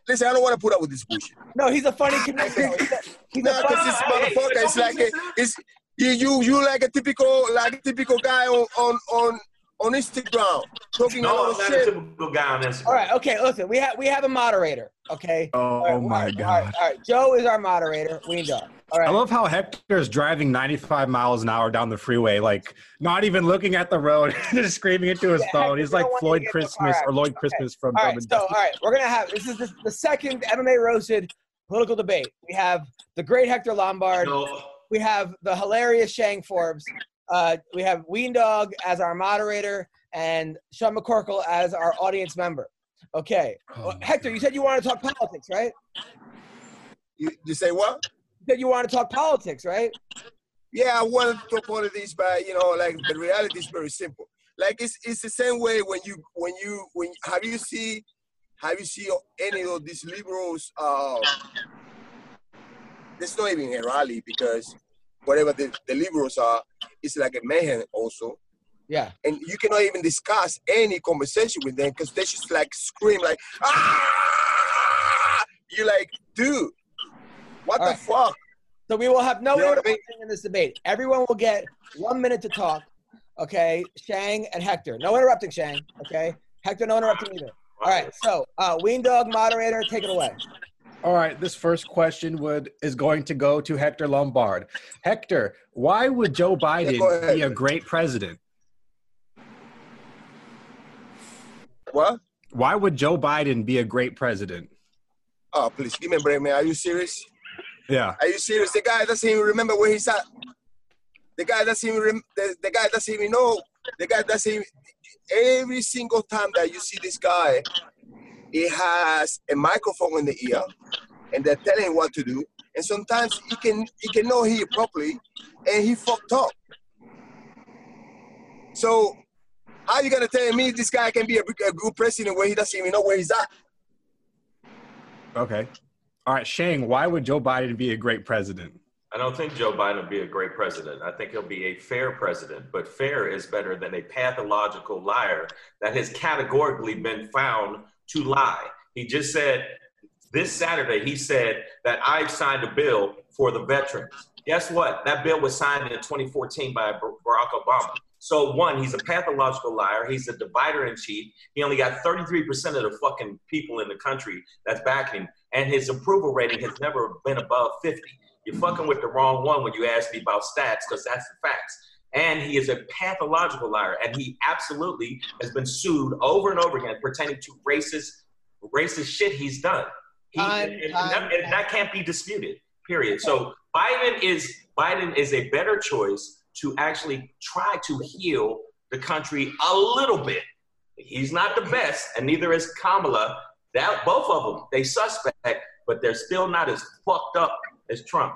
listen, I don't want to put up with this bullshit. No, he's a funny comedian. He's a, he's a because this motherfucker is like, a, it's, You you you like a typical like a typical guy on on on on Instagram talking a No, lot I'm of not a shit. typical guy on Instagram. All right, okay, listen. We have we have a moderator. Okay. Oh All right, my all right, god. All right, all right. Joe is our moderator. Ween dog. All I love how Hector is driving 95 miles an hour down the freeway, like not even looking at the road, just screaming into his Yeah, phone. Hector, He's like Floyd Christmas all right, or Lloyd okay. Christmas from All right, Urban so all right, we're gonna have this is the, the second MMA roasted political debate. We have the great Hector Lombard. No, We have the hilarious Shang Forbes. Uh, we have Ween Dog as our moderator and Sean McCorkle as our audience member. Okay, Oh Well, my Hector, you said you wanted to talk politics, right? You, you say what? You said you wanted to talk politics, right? Yeah, I wanted to talk politics, but you know, like the reality is very simple. Like it's it's the same way when you when you when have you see have you see any of these liberals? Uh, there's not even a rally because whatever the, the liberals are, it's like a mayhem also. Yeah. and you cannot even discuss any conversation with them because they just like scream like ah you like dude what All the right. fuck So we will have no You know I interrupting in this debate. Everyone will get one minute to talk. Okay, Shang and Hector. No interrupting, Shang. Okay, Hector, no interrupting either. All right. So, uh, Ween Dog moderator, take it away. All right, this first question would is going to go to Hector Lombard. Hector, why would Joe Biden ahead. be a great president? what Why would Joe Biden be a great president? oh please give me a break man are you serious Yeah. are you serious the guy doesn't even remember where he's at the guy doesn't even rem- the, the guy doesn't even know the guy doesn't even every single time that you see this guy he has a microphone in the ear and they're telling him what to do and sometimes he can he cannot hear properly and he fucked up so how you gonna tell me this guy can be a, a good president where he doesn't even know where he's at Okay. All right, Shang, why would Joe Biden be a great president? I don't think Joe Biden will be a great president. I think he'll be a fair president, but fair is better than a pathological liar that has categorically been found to lie. He just said this Saturday, he said that I've signed a bill for the veterans. Guess what? That bill was signed in 2014 by Barack Obama. So, one, he's a pathological liar. He's a divider in chief. He only got 33% of the fucking people in the country that's backing him. And his approval rating has never been above 50. You're fucking with the wrong one when you ask me about stats because that's the facts. And he is a pathological liar. And he absolutely has been sued over and over again pertaining to racist, racist shit he's done. He, Time, and, and time, that, and that can't be disputed. Period. So Biden is Biden is a better choice to actually try to heal the country a little bit. He's not the best, and neither is Kamala. That both of them, they suspect, but they're still not as fucked up as Trump.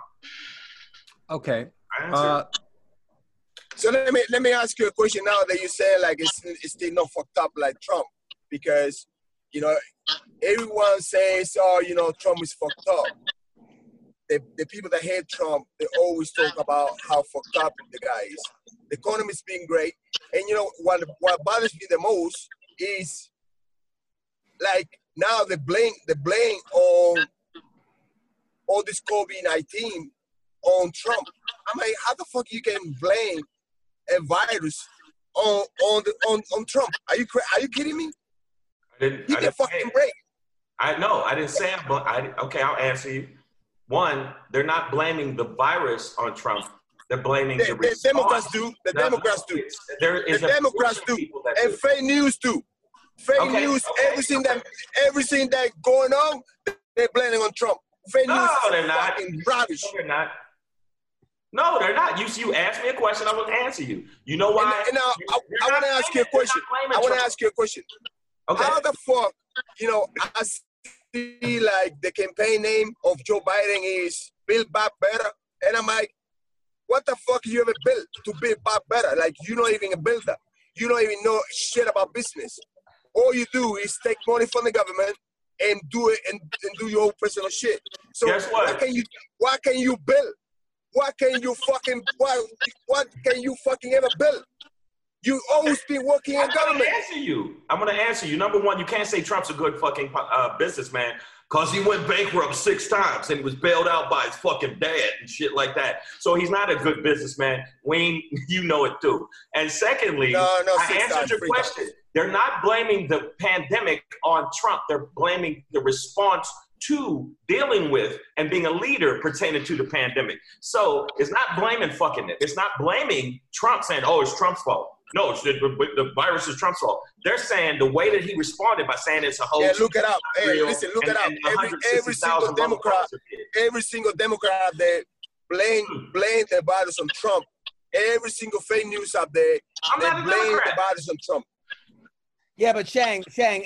Okay. I. Uh, So let me let me ask you a question now that you say like it's it's still not fucked up like Trump because you know everyone says oh you know Trump is fucked up. The, the people that hate Trump they always talk about how fucked up the guy is. The economy's been great, and you know what what bothers me the most is like now the blame the blame on all this COVID nineteen on Trump. I'm like, how the fuck you can blame a virus on on the, on on Trump? Are you cra- are you kidding me? I didn't, Give I didn't fucking it. break. I know I didn't say it, but I okay. I'll answer you. One, they're not blaming the virus on Trump. They're blaming The, the, the. Democrats do. The No, Democrats do. There is The a Democrats do. of people that And do. fake news do. Fake Okay, news. okay, Everything that everything that going on, they're blaming on Trump. Fake No, news is they're not. rubbish. No, they're not. No, they're not. You you asked me a question, I will answer you. You know why? And, and now I, I want to ask you a question. I want to ask you a question. Okay. How the fuck, you know, I see like the campaign name of Joe Biden is Build Back Better. And I'm like, what the fuck you ever built to build back better? Like you're not even a builder. You don't even know shit about business. All you do is take money from the government and do it and, and do your own personal shit. So Guess what? can you what can you build? What can you fucking what, what can you fucking ever build? You always been working in government. I'm gonna answer you. I'm gonna answer you. Number one, you can't say Trump's a good fucking uh, businessman Cause he went bankrupt six times and he was bailed out by his fucking dad and shit like that. So he's not a good businessman. Wayne, you know it too. And secondly, No, no, I answered your question. They're not blaming the pandemic on Trump. They're blaming the response to dealing with and being a leader pertaining to the pandemic. So it's not blaming fucking it. It's not blaming Trump saying, oh, it's Trump's fault. No, it's the, the virus is Trump's fault. They're saying the way that he responded by saying it's a hoax. Yeah, look it up. Hey, listen, look and- it up. Every, every single Democrat, every single Democrat out there blame Hmm. blame the virus on Trump. Every single fake news out there, I'm they not a blame the Democrat. virus on Trump. Yeah, but Shang, Shang,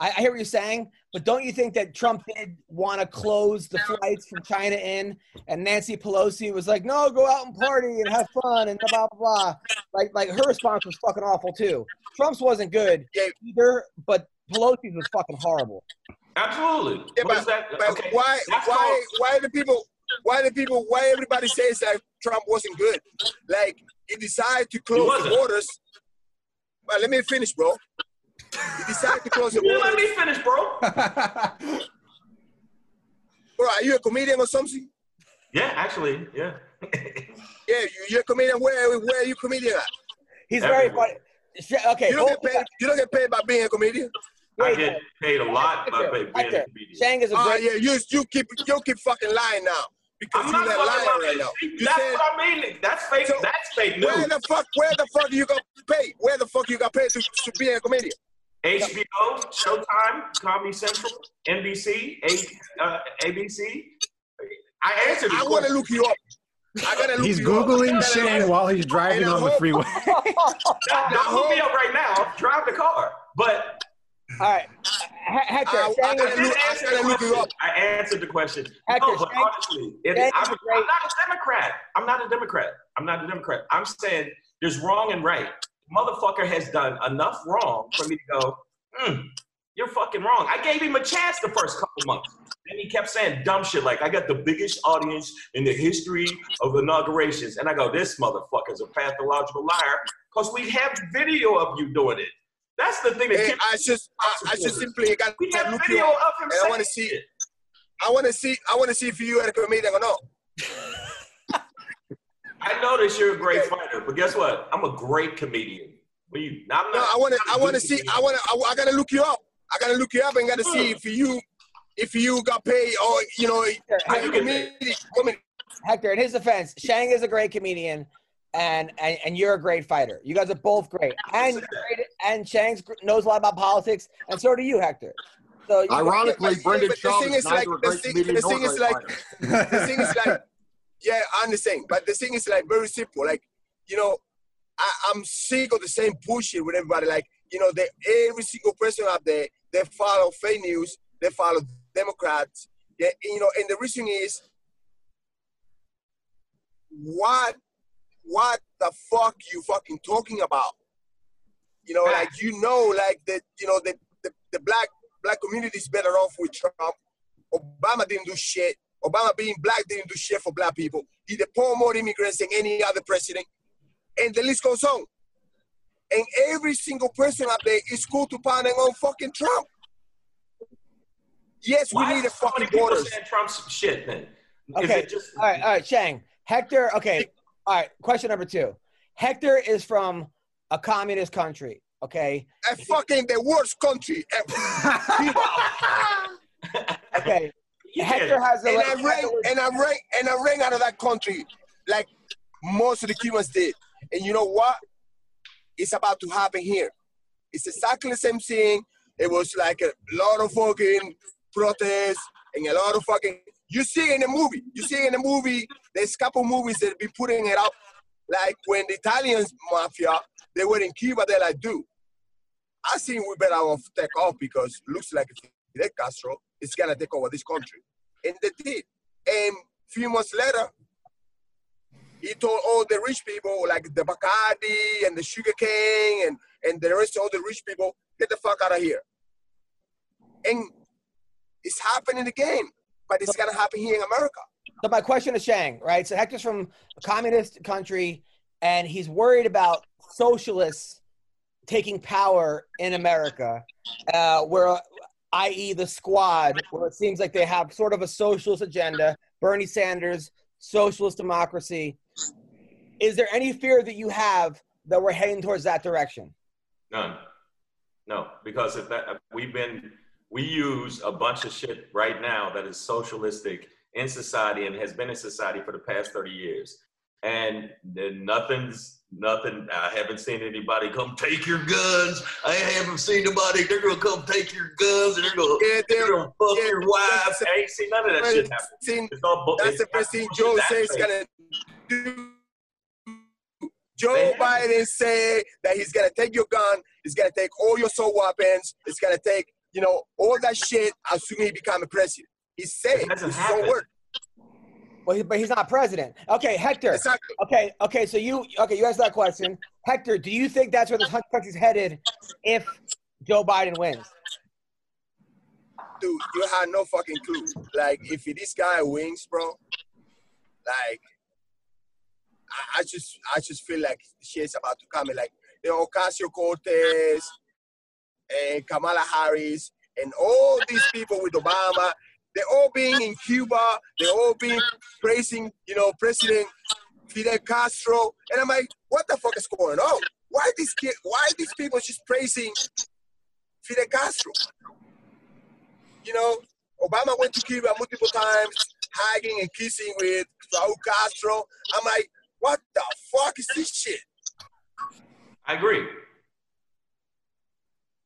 I, I hear what you're saying, but don't you think that Trump did want to close the flights from China in, and Nancy Pelosi was like, "No, go out and party and have fun and blah blah blah." Like, like her response was fucking awful too. Trump's wasn't good either, but Pelosi's was fucking horrible. Absolutely. Yeah, but, that? but okay. why That's why called- why the people why the people why everybody says that Trump wasn't good? Like he decided to close the borders. But let me finish, bro. He decided to close the You let borders. me finish, bro. Bro, are you a comedian or something? yeah, actually, yeah. Yeah, you, you're a comedian. Where where are you comedian at? He's very funny. Okay, You don't get paid. You don't get paid by being a comedian. I get paid a lot by being a comedian. Shang is a Oh great. yeah, you you keep you keep fucking lying now because I'm you're not fucking lying. right now. You That's said what I mean. That's fake. So, that's fake news. where the fuck where the fuck you got paid? Where the fuck you got paid to, to be a comedian? HBO, Showtime, Comedy Central, NBC, A, uh, ABC. I answered. I the want to question. look you up. I gotta look He's you up. googling I Shane while he's driving on the freeway. Now, now look me up right now. Drive the car. But All right, H- Hector. I- I Shang gotta is- I did I answer the question. I answered the question. Hector, no, but Shang- honestly, it, I'm, I'm not a Democrat. I'm not a Democrat. I'm not a Democrat. I'm saying there's wrong and right. Motherfucker has done enough wrong for me to go, hmm, you're fucking wrong. I gave him a chance the first couple months. Then he kept saying dumb shit like, I got the biggest audience in the history of inaugurations. And I go, this motherfucker's a pathological liar because we have video of you doing it. That's the thing that Hey, I just I, I just simply got we have video of him and I wanna see- it. I want to see I want to see if you are a comedian or not. I notice you're a great fighter, but guess what? I'm a great comedian. Well, you, I'm not, No, I want to I'm I not a want to see. I want to I, I gotta look you up. I gotta look you up and gotta see if you if you got paid or you know How you're you a get comedian. comedian. Hector, in his defense, Shang is a great comedian, and, and and you're a great fighter. You guys are both great, and great, and Shang knows a lot about politics, and so do you, Hector. So you, Ironically, Brendan but the Shaw is is like- neither a the great thing- comedian the nor thing a great like- fighter. the thing is like, yeah, I understand, but the thing is like very simple. Like, you know, I, I'm sick of the same bullshit with everybody. Like, you know, they, every single person out there, they follow fake news, they follow Democrats. Yeah, you know, and the reason is, what, what the fuck you fucking talking about? You know, like you know, like the, you know, the the, the black black community is better off with Trump. Obama didn't do shit. Obama being black didn't do shit for black people. He deported more immigrants than any other president. And the list goes on. And every single person out there is cool to pounding on fucking Trump. Yes, we Why need a is so many fucking people borders. saying Trump's shit then? Is Okay. it just all right, all right, Shang. Hector, okay. All right, question number two. Hector is from a communist country, okay? A fucking the worst country ever. Okay. Hector has a and I ran and I ran and I ran out of that country like most of the Cubans did. And you know what? It's about to happen here. It's exactly the same thing. It was like a lot of fucking protests and a lot of fucking. You see in the movie. You see in the movie. There's a couple movies that be putting it up, like when the Italians mafia they were in Cuba. They're like, dude, I think we better off take off because looks like Fidel Castro is gonna take over this country, and they did. And few months later, he told all the rich people, like the Bacardi and the Sugar King and, and the rest of all the rich people, get the fuck out of here. And it's happening again, but it's gonna happen here in America. So my question to Shang, right? So Hector's from a communist country, and he's worried about socialists taking power in America, uh, where i.e., the squad, where it seems like they have sort of a socialist agenda. Bernie Sanders, socialist democracy. Is there any fear that you have that we're heading towards that direction? None. No, because if that we've been we use a bunch of shit right now that is socialistic in society and has been in society for the past 30 years. And nothing's nothing. I haven't seen anybody come take your guns. I haven't seen nobody. They're gonna come take your guns and they're gonna, Yeah, they're they're- gonna fuck yeah, your wife. that's I ain't seen none of that shit happen. Seen- It's all bu- That's it's the first thing Joe says fake. gonna do. Joe Biden say that he's gonna take your gun, he's gonna take all your assault weapons, he's gonna take, you know, all that shit as soon as he become a president. He said It his happened. word. Well, he, but he's not president. Okay, Hector. Exactly. Okay, okay. So you okay? You answered that question, Hector. Do you think that's where this country's headed if Joe Biden wins? Dude, you had no fucking clue. Like, if this guy wins, bro, like, I, I just, I just feel like shit's about to come. Like, you know, Ocasio Cortez and uh, Kamala Harris and all these people with Obama, they're all being in Cuba. They're all being praising, you know, President Fidel Castro. And I'm like, what the fuck is going on? Why these kid, why these people just praising Fidel Castro? You know, Obama went to Cuba multiple times, hugging and kissing with Raul Castro. I'm like, what the fuck is this shit? I agree.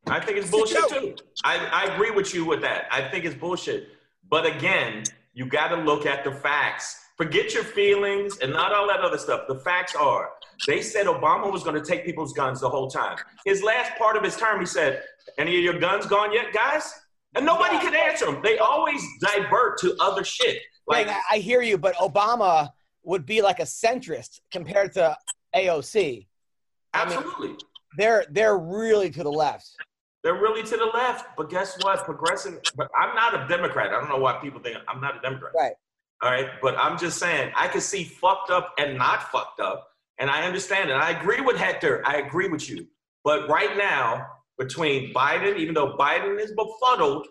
I think it's It's bullshit too. I, I agree with you with that. I think it's bullshit. But again, you got to look at the facts. Forget your feelings and not all that other stuff. The facts are they said Obama was going to take people's guns the whole time. His last part of his term, he said, Any of your guns gone yet, guys? And nobody could answer him. They always divert to other shit. Like, I, I hear you, but Obama would be like a centrist compared to AOC. absolutely. They're they're really to the left. They're really to the left. But guess what? Progressive. But I'm not a Democrat. I don't know why people think I'm not a Democrat. Right. All right. But I'm just saying, I can see fucked up and not fucked up. And I understand it. I agree with Hector. I agree with you. But right now, between Biden, even though Biden is befuddled,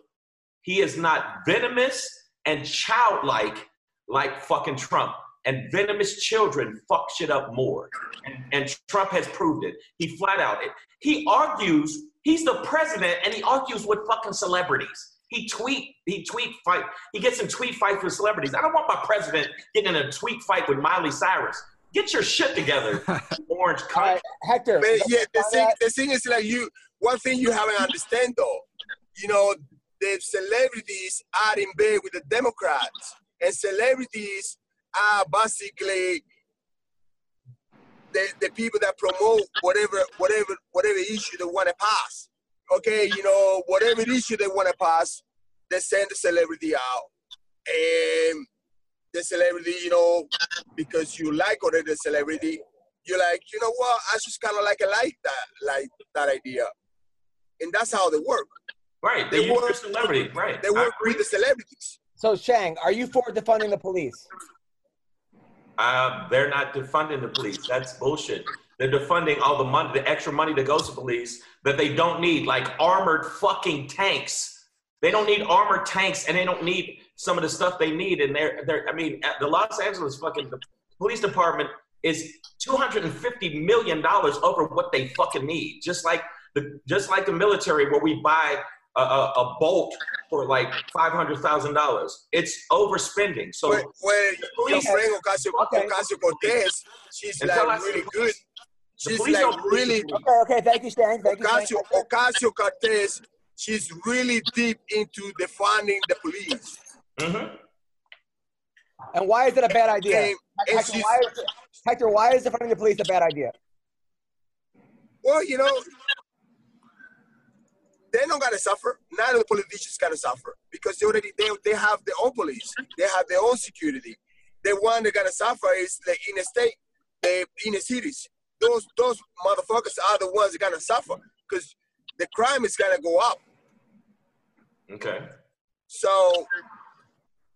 he is not venomous and childlike like fucking Trump. And venomous children fuck shit up more. And, and Trump has proved it. He flat out it. He argues, he's the president, and he argues with fucking celebrities. He tweet, he tweet fight, he gets in tweet fights with celebrities. I don't want my president getting in a tweet fight with Miley Cyrus. Get your shit together, orange All cunt. right, Hector. But yeah, the thing, the thing is like you. One thing you haven't understand though, you know, the celebrities are in bed with the Democrats, and celebrities are basically the, the people that promote whatever whatever whatever issue they want to pass. Okay, you know, whatever issue they want to pass, they send the celebrity out, and the celebrity, you know, because you like already the celebrity, you're like, you know what? I just kind of like I like that, like that idea, and that's how they work. Right. They They use work- your celebrity. Right. They I work with the celebrities. So Shang, are you for defunding the police? Uh, they're not defunding the police. That's bullshit. They're defunding all the money, the extra money that goes to police that they don't need, like armored fucking tanks. They don't need armored tanks, and they don't need some of the stuff they need. And they're, they're I mean, the Los Angeles fucking police department is two hundred and fifty million dollars over what they fucking need. Just like the, just like the military, where we buy a, a, a bolt for like five hundred thousand dollars. It's overspending. So when, where your police- friend Ocasio, Okay. Ocasio Cortez, she's Until like really good. She's like really Okay, okay. Thank you, Shang. Thank you. Shang. Ocasio, Ocasio Cortez. She's really deep into defunding the police. Mhm. And why is it a bad idea? And, and Hector, why is, Hector, why is defunding the police a bad idea? well, you know, they're not gotta suffer. None of the politicians gotta suffer because they already they, they have their own police. They have their own security. The one that gonna suffer is in the inner state, the inner cities. Those those motherfuckers are the ones that gonna suffer because the crime is gonna go up. Okay. So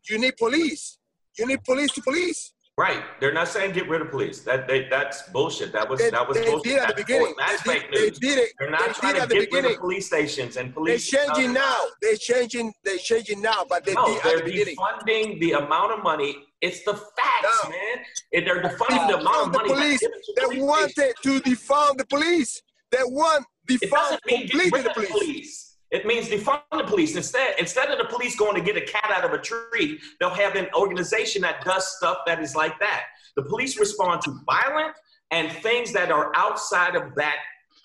you need police. You need police to police. Right. They're not saying get rid of police. That they, that's bullshit. That was They, that was they bullshit. did at the That's beginning. That's they, fake did, they did it. They're not did trying to the get rid of police stations and police. They're changing now. They're changing. They're changing now, but they no, did they're the defunding the amount of money. It's the facts, No. man. And they're defunding the amount of the money. police. They police wanted to defund the police. They want defund doesn't mean get completely the the police. Police. It means defund the police. Instead, instead of the police going to get a cat out of a tree, they'll have an organization that does stuff that is like that. The police respond to violent and things that are outside of that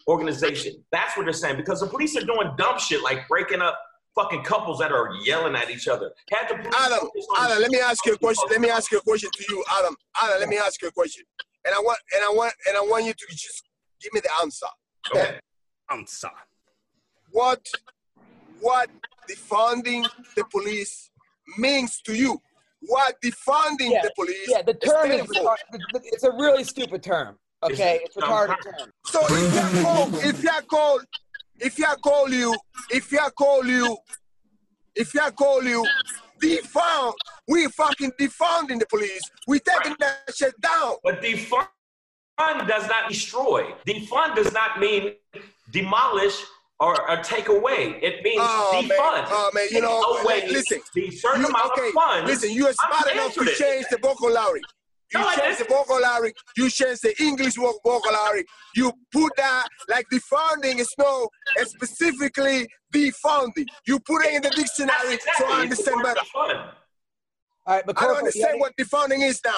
organization. That's what they're saying. Because the police are doing dumb shit like breaking up fucking couples that are yelling at each other. Had the police Adam, Adam, let me ask you a question. Let me ask you a question to you, Adam. Adam, let me ask you a question. And I want and I want and I want you to just give me the answer. Okay. Answer. What what defunding the police means to you? What defunding Yeah, the police Yeah, the term is stands for? retarded. It's a really stupid term. Okay, it's a It's retarded term. So if I call if you call, if I call you if I call you if I call you defund, we fucking defunding the police. We taking that shit down. But defund does not destroy. Defund does not mean demolish or, or take away. It means Oh man, defund. oh man, you Take know, away listen, the certain you, amount okay, of funds. listen, you are smart I'm enough to it. change the vocabulary. You No, change the didn't. vocabulary, you change the English voc- vocabulary, you put that like the defunding is no it's specifically defunding. You put it in the dictionary exactly. so I understand word better. defund. All right, I don't McCorkle, understand have what defunding is now.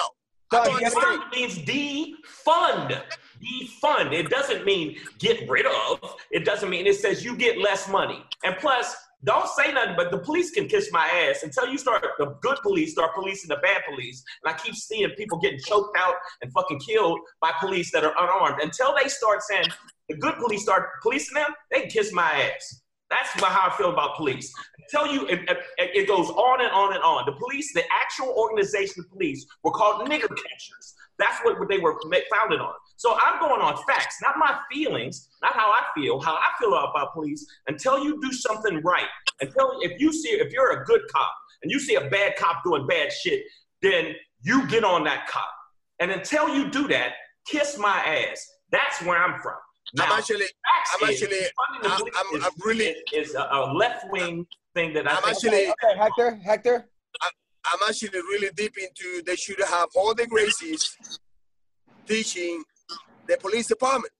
Go I don't you understand. Defund means defund. Defund. It doesn't mean get rid of. It doesn't mean it says you get less money. And plus, don't say nothing, but the police can kiss my ass until you start, the good police start policing the bad police. And I keep seeing people getting choked out and fucking killed by police that are unarmed. Until they start saying the good police start policing them, they can kiss my ass. That's how I feel about police. Tell you, it, it, it goes on and on and on. The police, the actual organization of police, were called nigger catchers. That's what they were founded on. So I'm going on facts, not my feelings, not how I feel, how I feel about police. Until you do something right, until if you see, if you're a good cop and you see a bad cop doing bad shit, then you get on that cop. And until you do that, kiss my ass. That's where I'm from. Now, I'm actually facts I'm is actually- I'm- I'm- is, I'm really- is, is a, a left wing thing that I I'm think actually- Okay, Hector, Hector. I'm actually really deep into they should have all the gracies teaching the police department.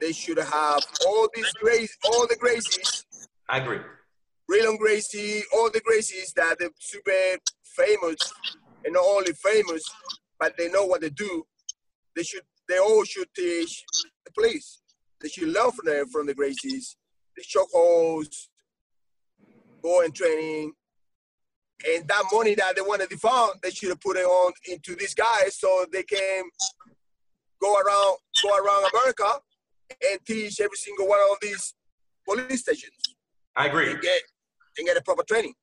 They should have all these grace, all the gracies, I agree. Ryron Gracie, all the gracies that are super famous and not only famous, but they know what they do. They should, they all should teach the police. They should learn from the from the gracies, the chokeholds, go and training, and that money that they want to defund, they should have put it on into these guys so they can go around go around America and teach every single one of these police stations I agree. and get and get a proper training.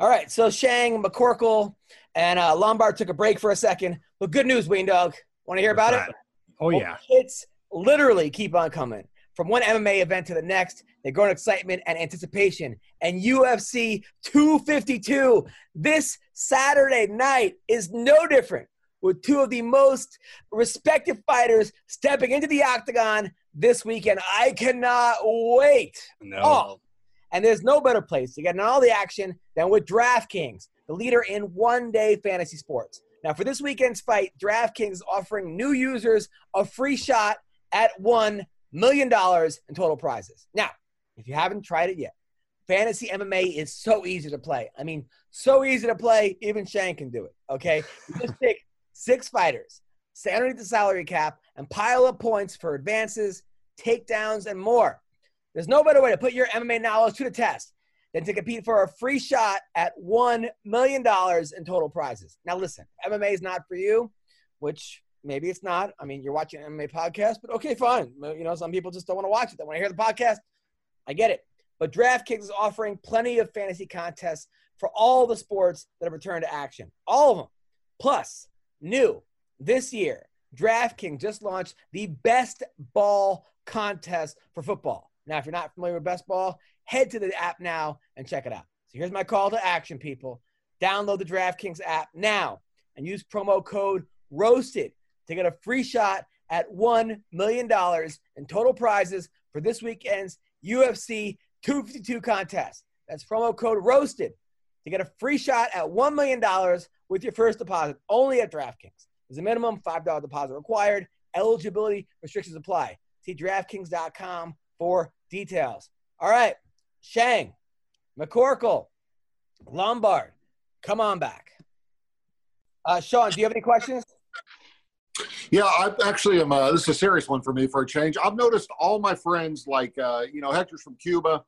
All right, so Shang, McCorkle, and uh, Lombard took a break for a second. But good news, Wayne Dog. Want to hear about it? Oh yeah. Hits literally keep on coming. From one MMA event to the next, they grow in excitement and anticipation. And UFC 252 this Saturday night is no different, with two of the most respected fighters stepping into the octagon this weekend. I cannot wait. No. Oh, and there's no better place to get in all the action than with DraftKings, the leader in one day fantasy sports. Now, for this weekend's fight, DraftKings is offering new users a free shot at $1 million in total prizes. Now, if you haven't tried it yet, fantasy MMA is so easy to play. I mean, so easy to play, even Shane can do it, okay? You just pick six fighters, stay underneath the salary cap, and pile up points for advances, takedowns, and more. There's no better way to put your MMA knowledge to the test than to compete for a free shot at $1 million in total prizes. Now, listen, MMA is not for you, which maybe it's not. I mean, you're watching an MMA podcast, but okay, fine. You know, some people just don't want to watch it. They want to hear the podcast. I get it. But DraftKings is offering plenty of fantasy contests for all the sports that have returned to action. All of them. Plus, new this year, DraftKings just launched the best ball contest for football. Now, if you're not familiar with best ball, head to the app now and check it out. So here's my call to action, people. Download the DraftKings app now and use promo code ROASTED to get a free shot at $1 million in total prizes for this weekend's UFC 252 contest. That's promo code ROASTED to get a free shot at $1 million with your first deposit only at DraftKings. There's a minimum $5 deposit required. Eligibility restrictions apply. See DraftKings.com for details. All right, Shang, McCorkle, Lombard, come on back. Uh, Sean, do you have any questions? Yeah, I actually am. Uh, this is a serious one for me for a change. I've noticed all my friends, like uh, you know, Hector's from Cuba,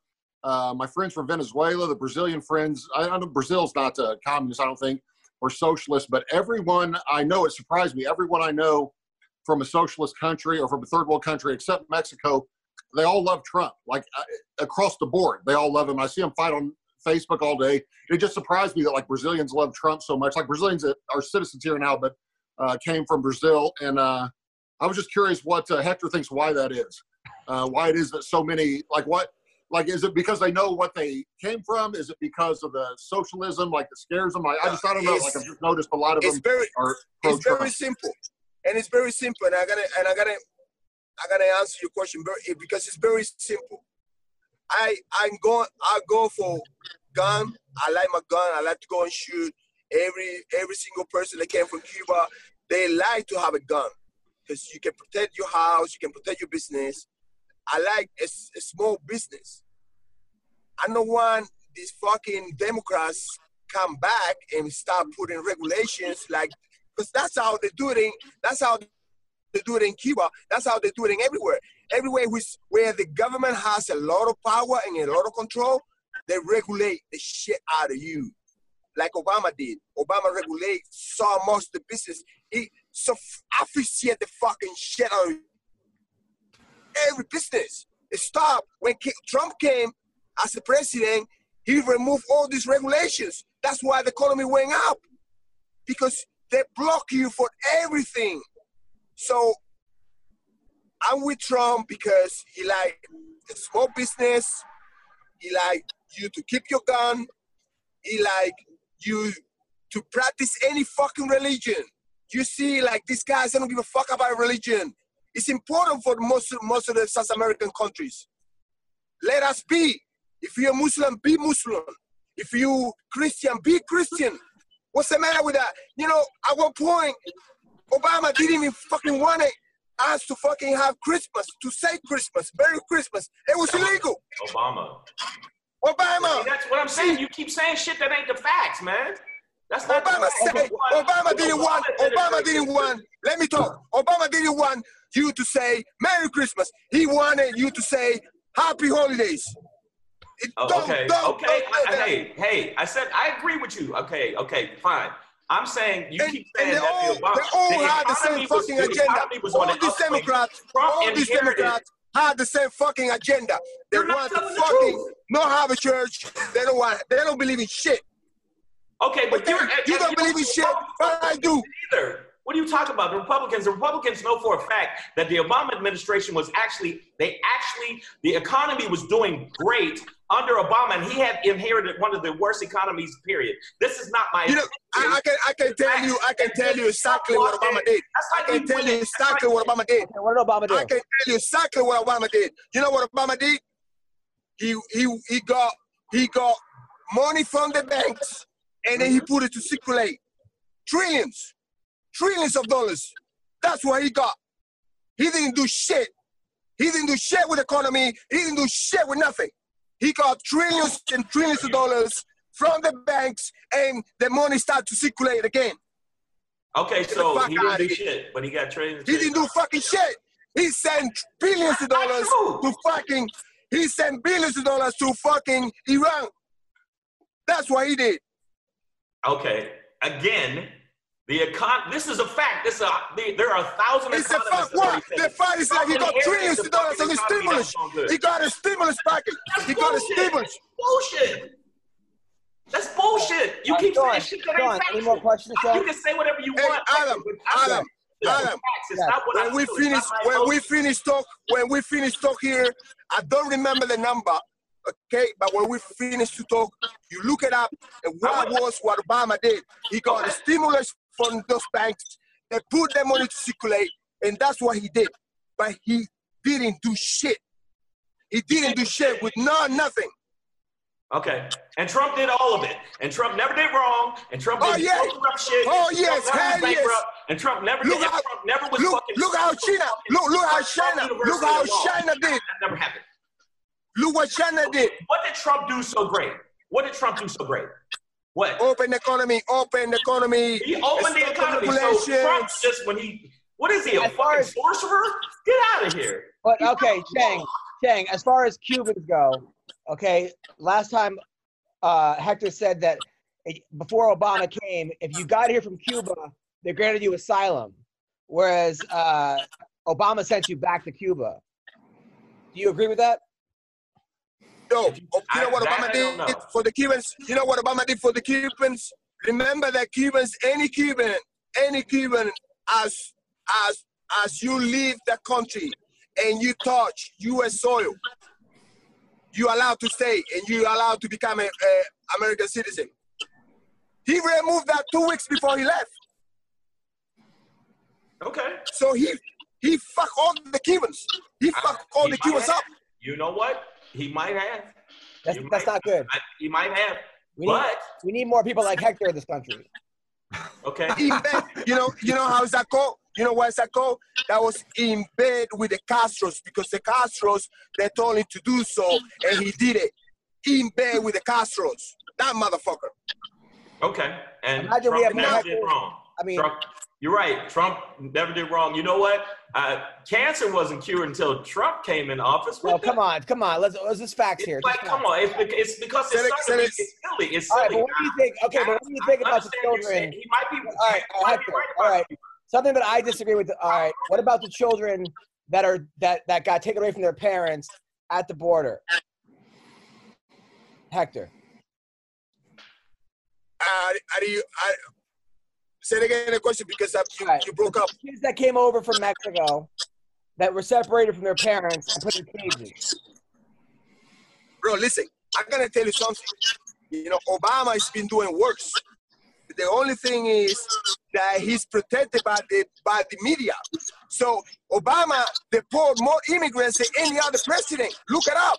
uh, my friends from Venezuela, the Brazilian friends. I, I know Brazil's not a communist, I don't think, or socialist, but everyone I know, it surprised me. Everyone I know from a socialist country or from a third world country, except Mexico, they all love Trump. Like uh, across the board, they all love him. I see him fight on Facebook all day. It just surprised me that like Brazilians love Trump so much. Like Brazilians that are citizens here now, but uh, came from Brazil, and uh, I was just curious what uh, Hector thinks why that is. Uh, why it is that so many like what like is it because they know what they came from? Is it because of the socialism like that scares them? I, I just I don't know. Like I've just noticed a lot of it's them very are it's pro-Trump. very simple and it's very simple and i gotta and i gotta i gotta answer your question very because it's very simple i i'm going i go for gun i like my gun i like to go and shoot every every single person that came from cuba they like to have a gun because you can protect your house you can protect your business i like a small business i don't want these fucking democrats come back and start putting regulations like because that's how they do it in that's how they do it in Cuba. That's how they do it in everywhere. Everywhere where the government has a lot of power and a lot of control, they regulate the shit out of you. Like Obama did. Obama regulate so much the business. He so officiate the fucking shit out of every business. It stopped when Trump came as the president. He removed all these regulations. That's why the economy went up because they block you for everything. So I'm with Trump because he like the small business. He like you to keep your gun. He like you to practice any fucking religion. You see, like these guys, they don't give a fuck about religion. It's important for most most of the South American countries. Let us be. If you're Muslim, be Muslim. If you Christian, be Christian. What's the matter with that? You know, at one point, Obama didn't even fucking want it us to fucking have Christmas, to say Christmas, Merry Christmas. It was illegal. Obama. Obama. See, that's what I'm saying. You keep saying shit that ain't the facts, man. That's not Obama the said facts. Obama didn't want did Obama didn't want let me talk. Obama didn't want you to say Merry Christmas. He wanted you to say Happy Holidays. Oh, don't- okay, don't- okay. don't I- hey, hey, I said I agree with you. Okay, okay, fine. I'm saying you And, keep saying that all, the Obama, they all the had the same was- fucking the agenda. was All these. Democrats, Trump all these Democrats had the same fucking agenda. They You're not want to fucking not have a church. They don't want. They don't believe in shit. Okay, but But you don't believe in shit, but I do. either. What are you talking about? The Republicans, the Republicans know for a fact that the Obama administration was actually, they actually, the economy was doing great under Obama, and he had inherited one of the worst economies, period. This is not my You know, I, I can I can tell you I can tell you exactly what Obama did. That's I can tell you winning- exactly what Obama did. Okay, what did Obama do? I can tell you exactly what Obama did. You know what Obama did? He he he got he got money from the banks and then he mm-hmm. put it to circulate. Trillions, trillions of dollars. That's what he got. He didn't do shit. He didn't do shit with the economy. He didn't do shit with nothing. He got trillions and trillions of dollars from the banks and the money started to circulate again. Okay, so he didn't do shit, but he got trillions. He didn't do fucking shit. He sent billions of dollars to fucking. He sent billions of dollars to fucking Iran. That's what he did. Okay, again, the econ. This is a fact. This is a. the- There are a thousand. It's a economists fuck that already what? The fact is that he got Inherited trillions of dollars on fucking his stimulus. that's so good. He got a stimulus package. That's He got a stimulus. Bullshit. That's bullshit. You Uh, keep Sean, saying shit that Sean, ain't any more questions, You can say whatever you Hey, want. Adam, Adam, It's Adam, Yeah. not what I When we finish, when we finish talk, when we finish talk here, I don't remember the number, Okay, but when we finish to talk, you look it up. And what was what Obama did? He got a stimulus from those banks. They put their money to circulate, and that's what he did. But he didn't do shit. He didn't do shit with no nothing. Okay. And Trump did all of it. And Trump never did wrong. And Trump Oh, did yeah. no corrupt shit. Oh, yes. Hell yes. And Trump never Look did. how- Trump never was Look, fucking. look how China, look, look how China, look how. China did. That never happened. Look what China did. What did Trump do so great? What did Trump do so great? What? Open economy, open economy. He opened the stop economy. So. Trump just when he, what is he, a As far fucking as- sorcerer? Get out of here. But okay, Chang, Chang, as far as Cubans go, okay, last time uh, Hector said that it- before Obama came, if you got here from Cuba, they granted you asylum, whereas uh, Obama sent you back to Cuba. Do you agree with that? No, oh, you know what Obama I did know. for the Cubans? You know what Obama did for the Cubans? Remember that Cubans, any Cuban, any Cuban, as as as you leave the country and you touch U.S. soil, you are allowed to stay and you are allowed to become a, a American citizen. He removed that two weeks before he left. Okay. So he he fucked all the Cubans. He fucked all He the Cubans up. You know what? He might have. That's, You that's might- not good. I, he might have. We need, But we need more people like Hector in this country. okay. You know, you know how is that called? You know why is that called? That was in bed with the Castros because the Castros they told him to do so, and he did it. In bed with the Castros. That motherfucker. Okay. And Imagine we Trump have never more- wrong. I mean, Trump, you're right. Trump never did wrong. You know what? Uh, cancer wasn't cured until Trump came in office. no, What the- come on, come on. Let's let's just facts It's here. like, come on. It's, bec- it's because it's, Say it- something- say it- it's silly. It's All right, but what do you think? Okay, but what do you think I about the understand what you're children? saying. He might be. All right, he all might right, be right all about Something that I disagree with. All right, what about the children that are that that got taken away from their parents at the border? Hector. Uh, how do you? I, say it again the question because I, you, right. you broke up. Kids that came over from Mexico that were separated from their parents and put in cages. Bro, listen, I'm gonna tell you something. You know, Obama has been doing worse. The only thing is that he's protected by the by the media. So Obama deported more immigrants than any other president. Look it up.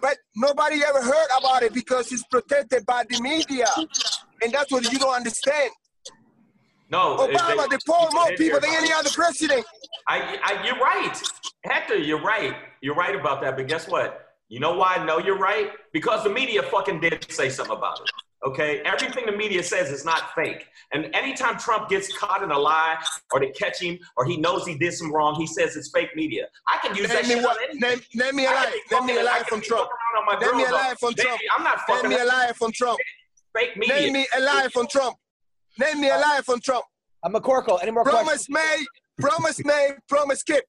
But nobody ever heard about it because he's protected by the media. And that's what you don't understand. No. Obama they- deported more people than any other president. I, I, you're right, Hector. You're right. You're right about that. But guess what? You know why I know you're right? Because the media fucking did say something about it. Okay, everything the media says is not fake. And anytime Trump gets caught in a lie, or they catch him, or he knows he did some wrong, he says it's fake media. I can use that Name me shit what? Name, name me a lie. Name me a fucking- lie from Trump. fucking around on my Name me a lie from. Trump. I'm not Name me a lie from Trump. fake media. Name me a lie from Trump. Name me a uh, lie from Trump. I'm McCorkle. Any more questions? Promise made, promise made, promise kept.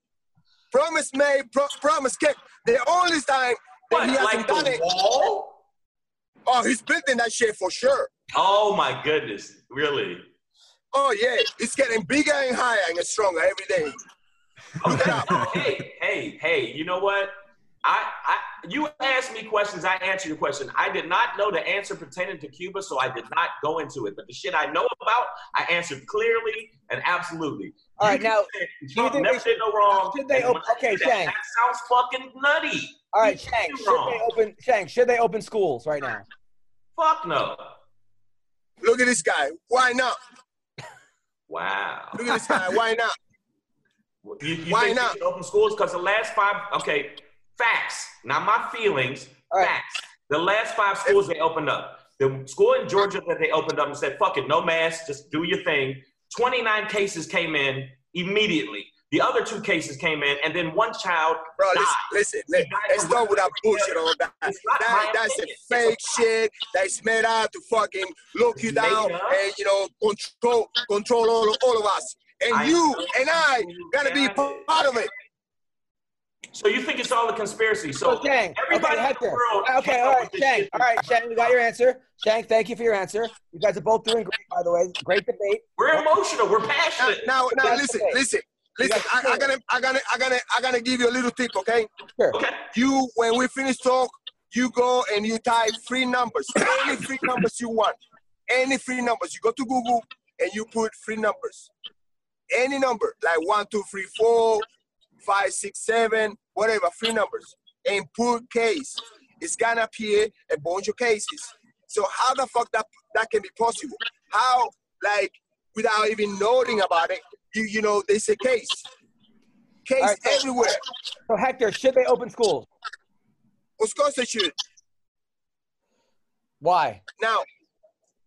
Promise made, pro- promise kept. The only time that what, he hasn't like done the it, wall? oh, he's building that shit for sure. Oh my goodness, really? Oh yeah, it's getting bigger and higher and stronger every day. Look it up. hey, hey, hey, you know what? I, I, you asked me questions. I answered your question. I did not know the answer pertaining to Cuba, so I did not go into it. But the shit I know about, I answered clearly and absolutely. All right, You now, say you Trump think never they did no wrong. should they and when op- I okay, say that, Shang. That sounds fucking nutty. All right, He Shang. Should wrong. they open? Shang. Should they open schools right now? Fuck no. Look at this guy. Why not? Wow. Look at this guy. Why not? You, you Why think not? open schools? Because the last five, okay, facts. Not my feelings. All right. Facts. The last five schools they opened up. The school in Georgia that they opened up and said, "Fuck it, no mask, just do your thing." Twenty-nine cases came in immediately. The other two cases came in, and then one child Bro, died. listen, listen. Let, let's start with that bullshit on that. That that's a fake shit that's made out to fucking lock you down and you know control control all, all of us. And I you and I gotta be part of it. So you think it's all a conspiracy? So So Shang. everybody Okay, in Hector. the world Okay, came all up right, with this Shang. All right, Shang. We got your answer. Shang, thank you for your answer. You guys are both doing great, by the way. Great debate. We're emotional. We're passionate. now, now That's listen, okay. listen. listen. I, I gotta, I gotta, I gotta, I gotta give you a little tip, okay? Sure. Okay. You, when we finish talk, you go and you type three numbers, any three numbers you want, any three numbers. You go to Google and you put three numbers, any number, like one, two, three, four, five, six, seven, whatever, three numbers, and put case. It's gonna appear a bunch of cases. So how the fuck that that can be possible? How like without even knowing about it, you you know there's a case, case right, so- everywhere. So Hector, should they open schools? Of course they should. Why? Now,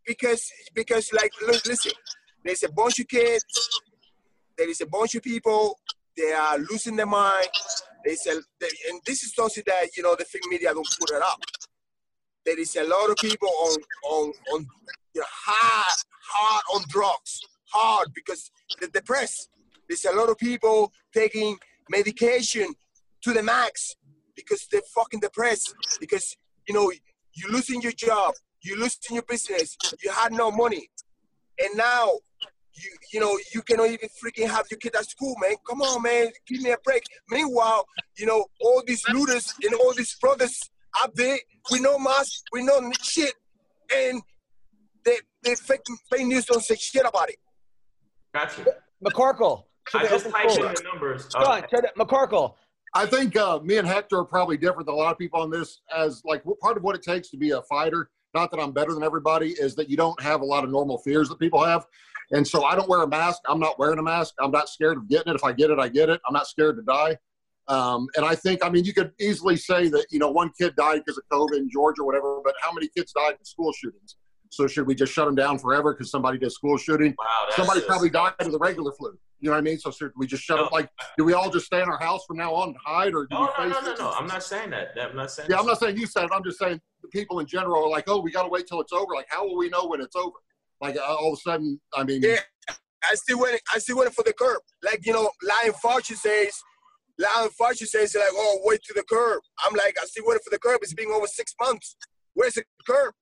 because because like look, listen, there's a bunch of kids, there is a bunch of people, they are losing their mind. They a they, and this is something that you know the film media don't put it up. There is a lot of people on on on you know, hard hard on drugs, hard because they're depressed. There's a lot of people taking medication to the max because they're fucking depressed because you know you're losing your job, you're losing your business, you had no money, and now you you know you cannot even freaking have your kid at school, man. Come on, man, give me a break. Meanwhile, you know all these looters and all these brothers up there with no mask, with no shit, and they they fake fake news don't say shit about it. Gotcha. McCorkle. I just open typed in the numbers. Sean, should McCorkle. I think uh, me and Hector are probably different than a lot of people on this. As like part of what it takes to be a fighter, not that I'm better than everybody, is that you don't have a lot of normal fears that people have. And so I don't wear a mask. I'm not wearing a mask. I'm not scared of getting it. If I get it, I get it. I'm not scared to die. Um, and I think, I mean, you could easily say that you know one kid died because of COVID in Georgia or whatever, but how many kids died in school shootings? So should we just shut them down forever because somebody did school shooting? Wow, Somebody just- probably died of the regular flu. You know what I mean? So should we just shut No. up? Like, do we all just stay in our house from now on and hide, or do No, we no, face no, no, it? no. I'm not saying that. I'm not saying. Yeah, I'm not saying you said it. I'm just saying the people in general are like, oh, we got to wait till it's over. Like, how will we know when it's over? Like, uh, all of a sudden, I mean, Yeah, I still waiting. I still waiting for the curb. Like you know, Lion Fauci says. Lion Fauci says like, oh, wait to the curb. I'm like, I still waiting for the curb. It's been over six months. Where's the curb?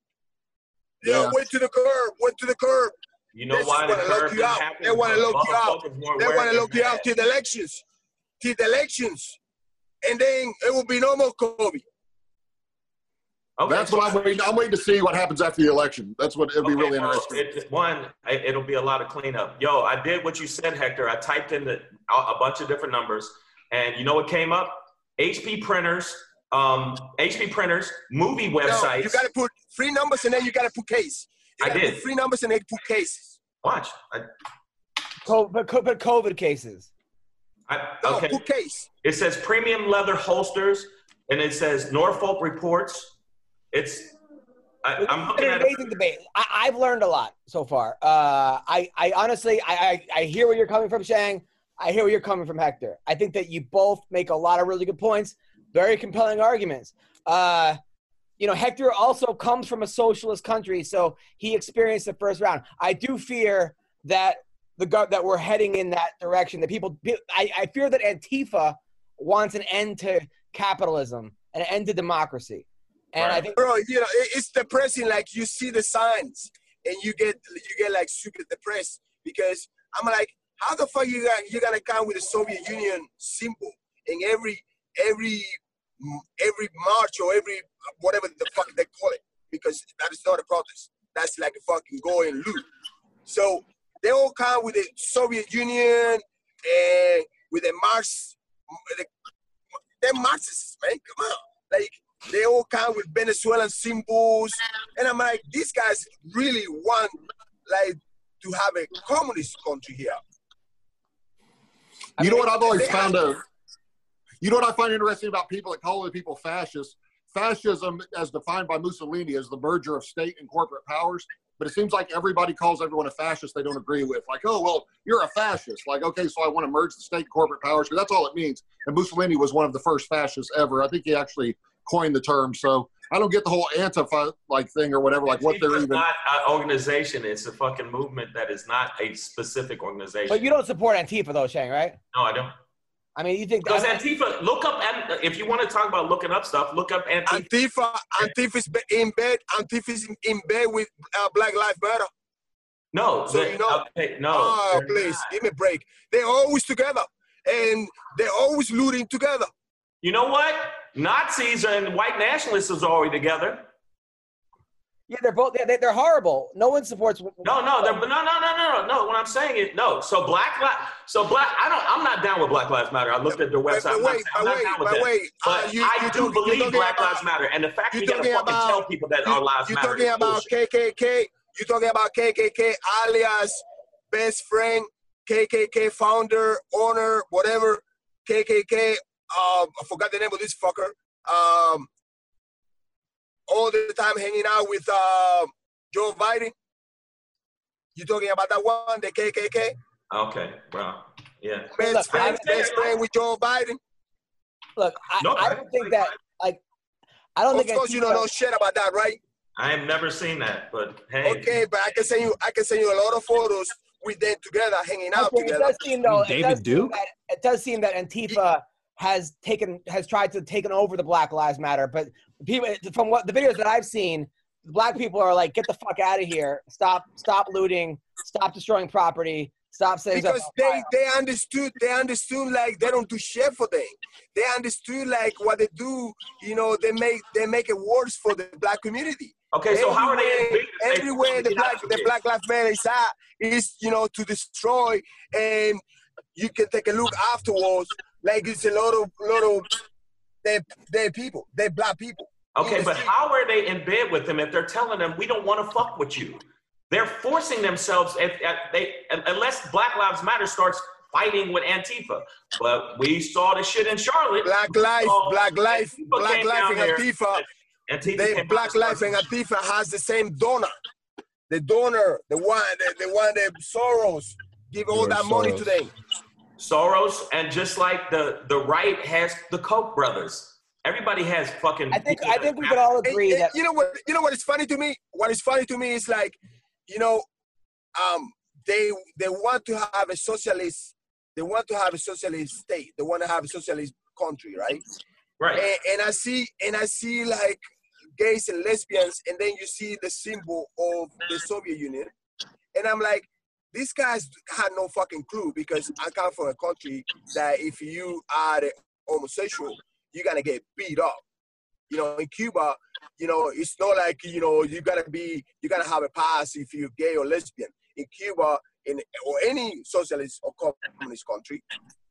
Yeah, Yeah. wait to the curb. Wait to the curb. You know They why the wanna lock you didn't out. They wanna Because lock you out. They want to their lock you out masks. till the elections, till the elections, and then it will be no more COVID. Okay, that's so- what I'm waiting. I'm waiting to see what happens after the election. That's what it'll be Okay, really well, interesting. It, one, it, it'll be a lot of cleanup. Yo, I did what you said, Hector. I typed in the, a, a bunch of different numbers, and you know what came up? HP printers, um, HP printers, movie No, websites. you got to put three numbers and then you got to put case. You I did. Put three numbers and then put cases. Watch. I, Co- but, but COVID cases. I, No, put case. It says premium leather holsters, and it says Norfolk reports. It's. I, I'm It's looking an it. amazing debate. I, I've learned a lot so far. Uh, I, I honestly, I, I, I hear where you're coming from, Shang. I hear where you're coming from, Hector. I think that you both make a lot of really good points, very compelling arguments. Uh, you know, Hector also comes from a socialist country, so he experienced the first round. I do fear that the that we're heading in that direction. That people, I, I fear that Antifa wants an end to capitalism, an end to democracy, and I think Bro, you know, it's depressing. Like you see the signs and you get you get like super depressed because I'm like, how the fuck you got you gonna come with the Soviet Union symbol in every every every march or every whatever the fuck they call it because that is not a protest. That's like a fucking go and loot. So they all come with the Soviet Union and with the march. The, they're Marxists, man. Come on, like they all come with Venezuelan symbols, and I'm like, these guys really want like to have a communist country here. you know what I've always found have- a, you know what I find interesting about people that call other people fascists. Fascism, as defined by Mussolini, is the merger of state and corporate powers. But it seems like everybody calls everyone a fascist they don't agree with. Like, oh, well, you're a fascist. Like, okay, so I want to merge the state and corporate powers because that's all it means. And Mussolini was one of the first fascists ever. I think he actually coined the term. So I don't get the whole Antifa like thing or whatever, like what Antifa they're is even. not an organization. It's a fucking movement that is not a specific organization. But you don't support Antifa though, Shang, right? no, I don't. I mean, you think Because Antifa, look up, if you want to talk about looking up stuff, look up Antifa. Antifa, Antifa is in bed. Antifa is in- in bed with uh, Black Lives Matter. No, So they- you know- okay, no. oh, please not. give me a break. They're always together. and they're always looting together. You know what? Nazis and white nationalists is already together. Yeah, they're both. They, they're horrible. No one supports. No, no, they're, no, no, no, no, no, no. What I'm saying is no. So black, li- so black. I don't. I'm not down with Black Lives Matter. I looked at their But- website. but I'm not, wait, I'm but not wait, down with but that. wait, uh, But you- I you do talking- believe Black about- Lives Matter, and the fact you we gotta fucking about- tell people that You, our lives you matter. talking is about bullshit. KKK? You talking about KKK alias best friend, KKK founder, owner, whatever. KKK. Um, I forgot the name of this fucker. Um, all the time hanging out with uh, Joe Biden. You talking about that one, the KKK? Okay, well, yeah. Best Look, friend, best friend with Joe Biden. Look, I, No, I I- don't think that. Like, I don't Of think. course, you don't know shit about that, right? I have never seen that, but hey. Okay, but I can send you, I can send you a lot of photos with them together, hanging out Okay, it together. does seem though. David it does seem Duke? that, it does seem that Antifa has taken has tried to taken over the Black Lives Matter, but people from what the videos that I've seen, black people are like, get the fuck out of here! Stop, stop looting! Stop destroying property! Stop saying because they they understood they understood like they don't do shit for them. They understood like what they do. You know, they make they make it worse for the black community. Okay, so how are they? Everywhere- they- Everywhere the black the Black Lives Matter is at is you know to destroy, and you can take a look afterwards. Like it's a lot of lot of they they people, they black people. Okay, but how are they in bed with them if they're telling them we don't want to fuck with you? They're forcing themselves. If, if they unless Black Lives Matter starts fighting with Antifa, but we saw the shit in Charlotte. Black life, black life, Antifa black life, down and. Antifa. Antifa They Black Life and Antifa has the same donor. The donor, the one, the, the one that Soros give all George that money to them. Soros, and just like the the right has the Koch brothers. Everybody has fucking. I think I think we rap- could all And- agree and that you know what? You know what is funny to me? What is funny to me is like, you know, um, they they want to have a socialist. They want to have a socialist state. They want to have a socialist country, right? right. and, and I see and I see like gays and lesbians, and then you see the symbol of the Soviet Union, and I'm like, these guys had no fucking clue because I come from a country that if you are a homosexual, you're gonna get beat up. You know, in Cuba, you know, it's not like you know you gotta be you gotta have a pass if you're gay or lesbian. In Cuba, in or any socialist or communist country,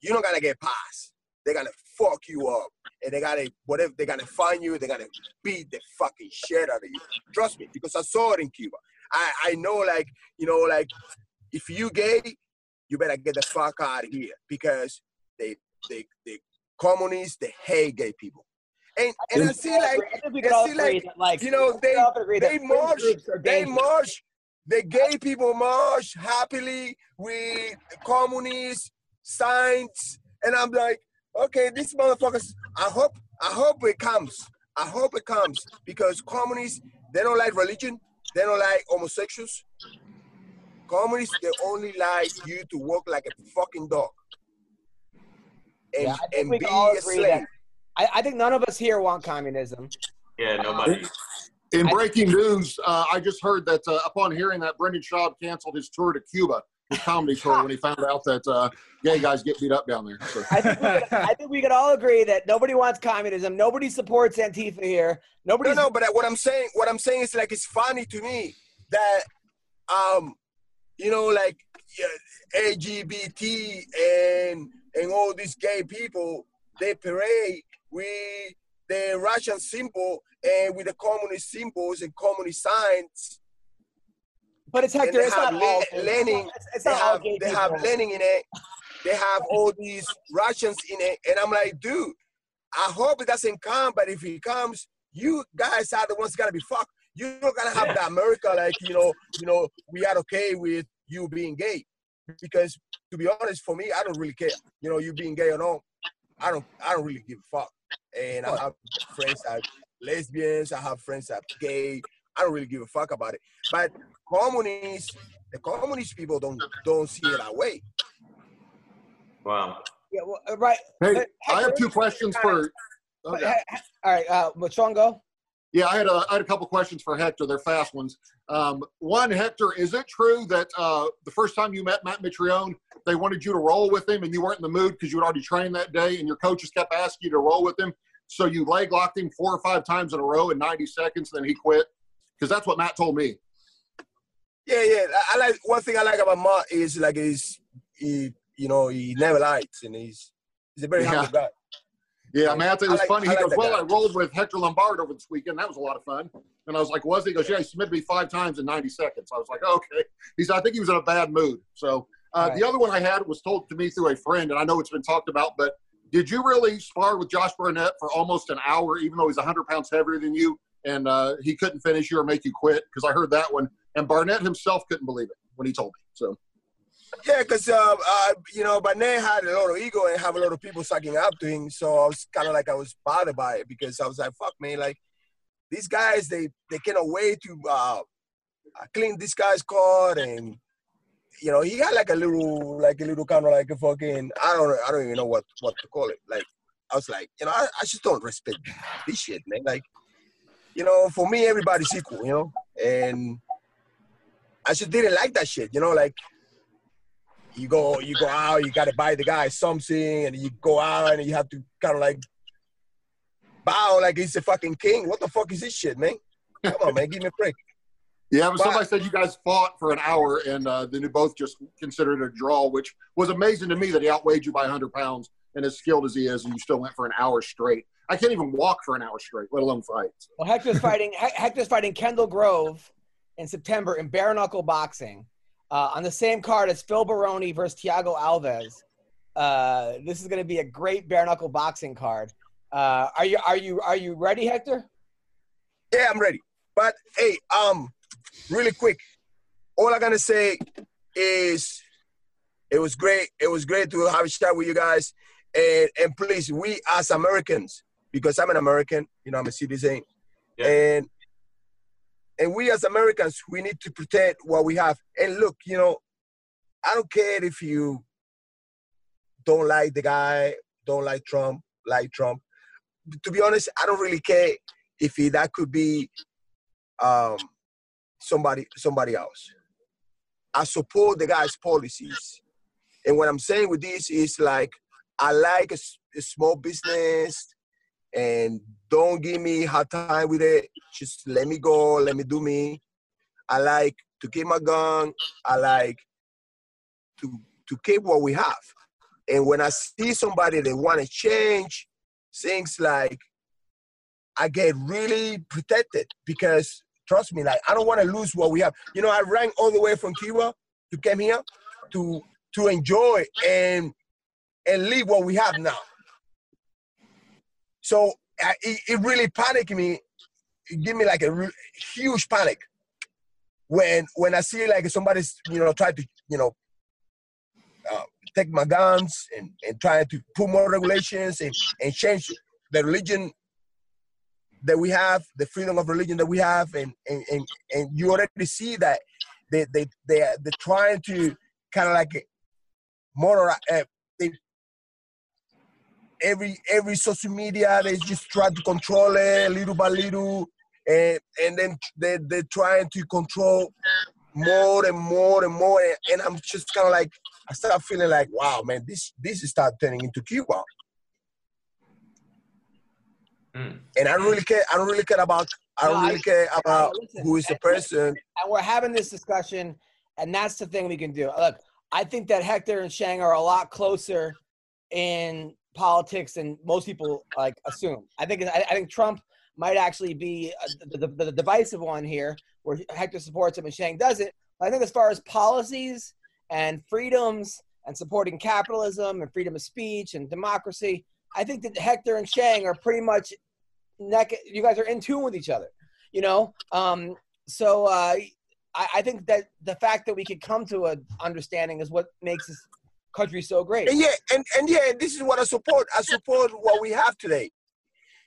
you're not gonna get pass. They're gonna fuck you up and they gotta whatever they're gonna find you, they're gonna beat the fucking shit out of you. Trust me, because I saw it in Cuba. I, I know like, you know, like if you gay, you better get the fuck out of here because they they they communists, they hate gay people. And and I see like I think we could I see, like, that, like you know, they they march, they march, the gay people march happily with communists communist signs, and I'm like, okay, these motherfuckers. I hope, I hope it comes. I hope it comes because communists they don't like religion, they don't like homosexuals. Communists they only like you to work like a fucking dog and, Yeah, I think and we be all a agree slave. that. I, I think none of us here want communism. Yeah, nobody. In I- breaking news, uh, I just heard that uh, upon hearing that Brendan Schaub canceled his tour to Cuba, his comedy tour, when he found out that uh, gay guys get beat up down there. So. I think, we could, I think we could all agree that nobody wants communism. Nobody supports Antifa here. Nobody. No, no, but what I'm saying, what I'm saying is like it's funny to me that, um, you know, like yeah, LGBT and and all these gay people, they parade with the Russian symbol and with the communist symbols and communist signs. But it's Hector. they It's have not all. Le- Lenin. It's, it's They not all have gay they have. Lenin in it. They have all these Russians in it, and I'm like, dude, I hope it doesn't come. But if it comes, you guys are the ones gotta be fucked. You're not gonna have Yeah. the America like you know, you know, we are okay with you being gay, because to be honest, for me, I don't really care. You know, you being gay or not, I don't, I don't really give a fuck. And I have friends that are lesbians. I have friends that gay. I don't really give a fuck about it. But communists, the communist people don't don't see it that way. Wow. Yeah, well, uh, right. Hey, But I have two questions for. Okay. he- he- all right, uh, but Sean, go. Yeah, I had a, I had a couple questions for Hector. They're fast ones. Um, one, Hector, is it true that uh, the first time you met Matt Mitrione, they wanted you to roll with him and you weren't in the mood because you had already trained that day and your coaches kept asking you to roll with him. So you leg locked him four or five times in a row in 90 seconds, then he quit. Because that's what Matt told me. Yeah, yeah. I, I like one thing I like about Matt is like he's he you know he never lies and he's he's a very Yeah. humble guy. Yeah, Matt, it was like- funny. I He like goes, Well, guy. I rolled with Hector Lombard over this weekend. That was a lot of fun. And I was like, Was he? He goes, Yeah, he submitted me five times in 90 seconds. I was like, Okay. He's, I think he was in a bad mood. So uh, Right. the other one I had was told to me through a friend, and I know it's been talked about, but did you really spar with Josh Barnett for almost an hour, even though he's 100 pounds heavier than you, and uh, he couldn't finish you or make you quit? Because I heard that one. And Barnett himself couldn't believe it when he told me. So, Yeah, because uh, uh, you know, Barnett had a lot of ego and have a lot of people sucking up to him. So I was kind of like I was bothered by it because I was like, "Fuck, man! Like these guys, they they cannot wait to uh, clean this guy's car." And you know, he had like a little, like a little kind of like a fucking I don't I don't even know what what to call it. Like I was like, you know, I, I just don't respect this shit, man. Like you know, for me, everybody's equal, you know, and I just didn't like that shit, you know, like you go you go out, you gotta buy the guy something, and you go out and you have to kind of like bow like he's a fucking king. What the fuck is this shit, man? Come on, man, give me a break. Yeah, but But- somebody said you guys fought for an hour, and uh, then you both just considered it a draw, which was amazing to me that he outweighed you by 100 pounds. And as skilled as he is, and you still went for an hour straight. I can't even walk for an hour straight, let alone fight. Well, Hector's fighting. Hec- Hector's fighting Kendall Grove in September in bare knuckle boxing uh, on the same card as Phil Baroni versus Thiago Alves. Uh, this is going to be a great bare knuckle boxing card. Uh, are you are you are you ready, Hector? Yeah, I'm ready. But hey, um, really quick, all I'm gonna say is it was great. It was great to have a chat with you guys. And and please, we as Americans, because I'm an American, you know, I'm a citizen, Yeah. and and we as Americans, we need to protect what we have. And look, you know, I don't care if you don't like the guy, don't like Trump, like Trump. To be honest, I don't really care if he, that could be um, somebody somebody else. I support the guy's policies, and what I'm saying with this is like I like a, a small business, and don't give me hard time with it. Just let me go, let me do me. I like to keep my gun. I like to to keep what we have. And when I see somebody that want to change things like I get really protected because trust me, like I don't want to lose what we have. You know, I ran all the way from Cuba to come here to to enjoy and and leave what we have now. So I, it, really panicked me. It gave me like a re- huge panic when when I see like somebody's you know try to you know uh, take my guns and and try to put more regulations and and change the religion that we have, the freedom of religion that we have, and and and, and you already see that they they they they're trying to kind of like more uh, they every every social media they just try to control it little by little and and then they they're trying to control more and more and more and, and i'm just kind of like i start feeling like wow man this this is start turning into cuba Mm. and i don't really care i don't really care about i don't I- really care about listen, who is the and- person and we're having this discussion, and that's the thing we can do. Look, I think that Hector and Shang are a lot closer in politics than most people like assume. I think I, I think Trump might actually be uh, the, the, the divisive one here, where Hector supports him and Shang doesn't. But I think as far as policies and freedoms and supporting capitalism and freedom of speech and democracy, I think that Hector and Shang are pretty much neck. You guys are in tune with each other. You know, um, so uh, I, I think that the fact that we could come to an understanding is what makes this country so great. And yeah, and, and yeah, this is what I support. I support what we have today.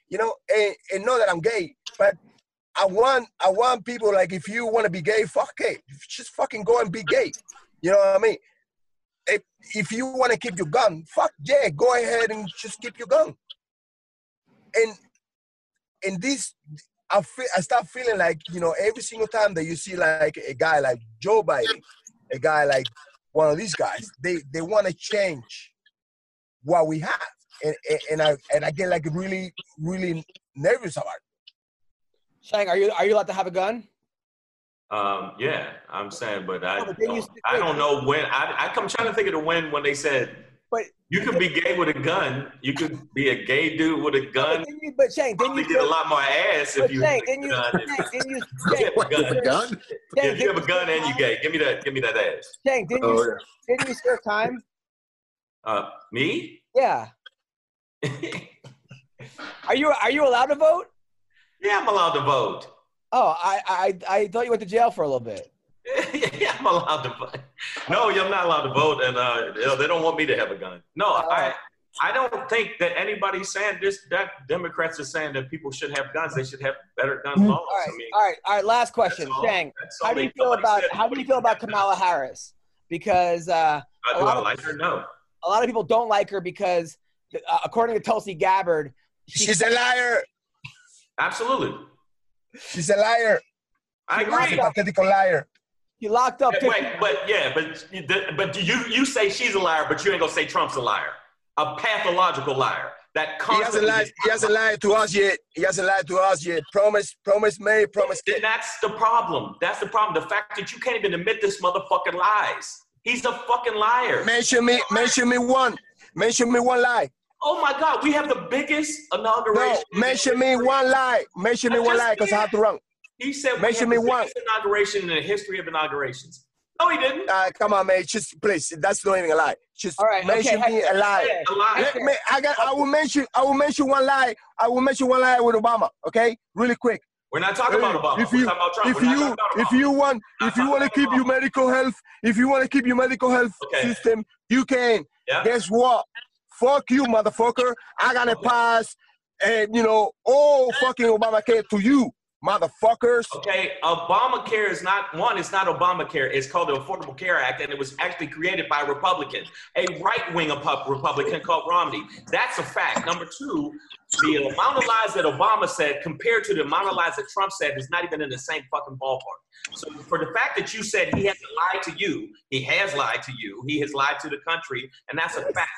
You know, and, and know that I'm gay, but I want I want people like if you want to be gay, fuck gay. Just fucking go and be gay. You know what I mean? If if you want to keep your gun, fuck yeah, go ahead and just keep your gun. And and this I feel I start feeling like, you know, every single time that you see like a guy like Joe Biden, a guy like one of these guys, they they want to change what we have, and and, and I and I get like really really nervous about it. Shang, are you are you allowed to have a gun? Um, yeah, I'm saying, but I No, but don't, I don't know when. I, I I'm trying to think of the when when they said But you could be gay with a gun. You could be a gay dude with a gun. didn't you, but Shang, didn't Probably you? get a lot more ass if you Shang, have a you? gun. Shang, didn't you? Yeah, Shang, gun. a gun? Shang, If you have a gun and you gay, give me that. Give me that ass. Shang, didn't Oh, you? Didn't you serve time? Uh, me? Yeah. yeah, Are you are you allowed to vote? Yeah, I'm allowed to vote. Oh, I I I thought you went to jail for a little bit. yeah, I'm allowed to vote. No, I'm not allowed to vote, and uh, they don't want me to have a gun. No, I, I don't think that anybody's saying this. That Democrats are saying that people should have guns. They should have better gun laws. All right, I mean, all right, all right. Last question, that's Shang. How do you feel about how do you feel about Kamala Harris? Because uh, a Uh, do lot I of- like her? No. a lot of people don't like her because, uh, according to Tulsi Gabbard, she, She's a liar. Absolutely. She's a liar. I She's agree. a pathetic liar. She locked up. Yeah, 50 Wait, but yeah, but but you you say she's a liar, but you ain't gonna say Trump's a liar, a pathological liar. That constantly He hasn't constantly. lied. He hasn't lied to us yet. He hasn't lied to us yet. Promise, promise May, promise Then that's the problem. That's the problem. The fact that you can't even admit this motherfucking lies. He's a fucking liar. Mention me, mention me one. Mention me one lie. Oh my God, we have the biggest inauguration. No, inauguration. mention me one lie. Mention me I one lie because I have to run. He said mention have me the one. inauguration in the history of inaugurations. No, he didn't. Uh, come on, man. Just please. That's not even a lie. Just All right, mention okay, me a lie. A lie. Let me, I got. I will mention. I will mention one lie. I will mention one lie with Obama. Okay, really quick. We're not talking about Obama. If We're you, about Trump. if We're you, if you want, if you want to about keep your medical health, if you want to keep your medical health Okay. system, you can. Yeah. Guess what? Fuck you, motherfucker. I gotta Okay. pass, and you know, all fucking Obamacare to you, motherfuckers. Okay, Obamacare is not one. It's not Obamacare. It's called the Affordable Care Act, and it was actually created by a Republican, a right-wing Republican called Romney. That's a fact. Number two, the amount of lies that Obama said compared to the amount of lies that Trump said is not even in the same fucking ballpark. So, for the fact that you said he hasn't lied to you, he has lied to you. He has lied to the country, and that's a fact.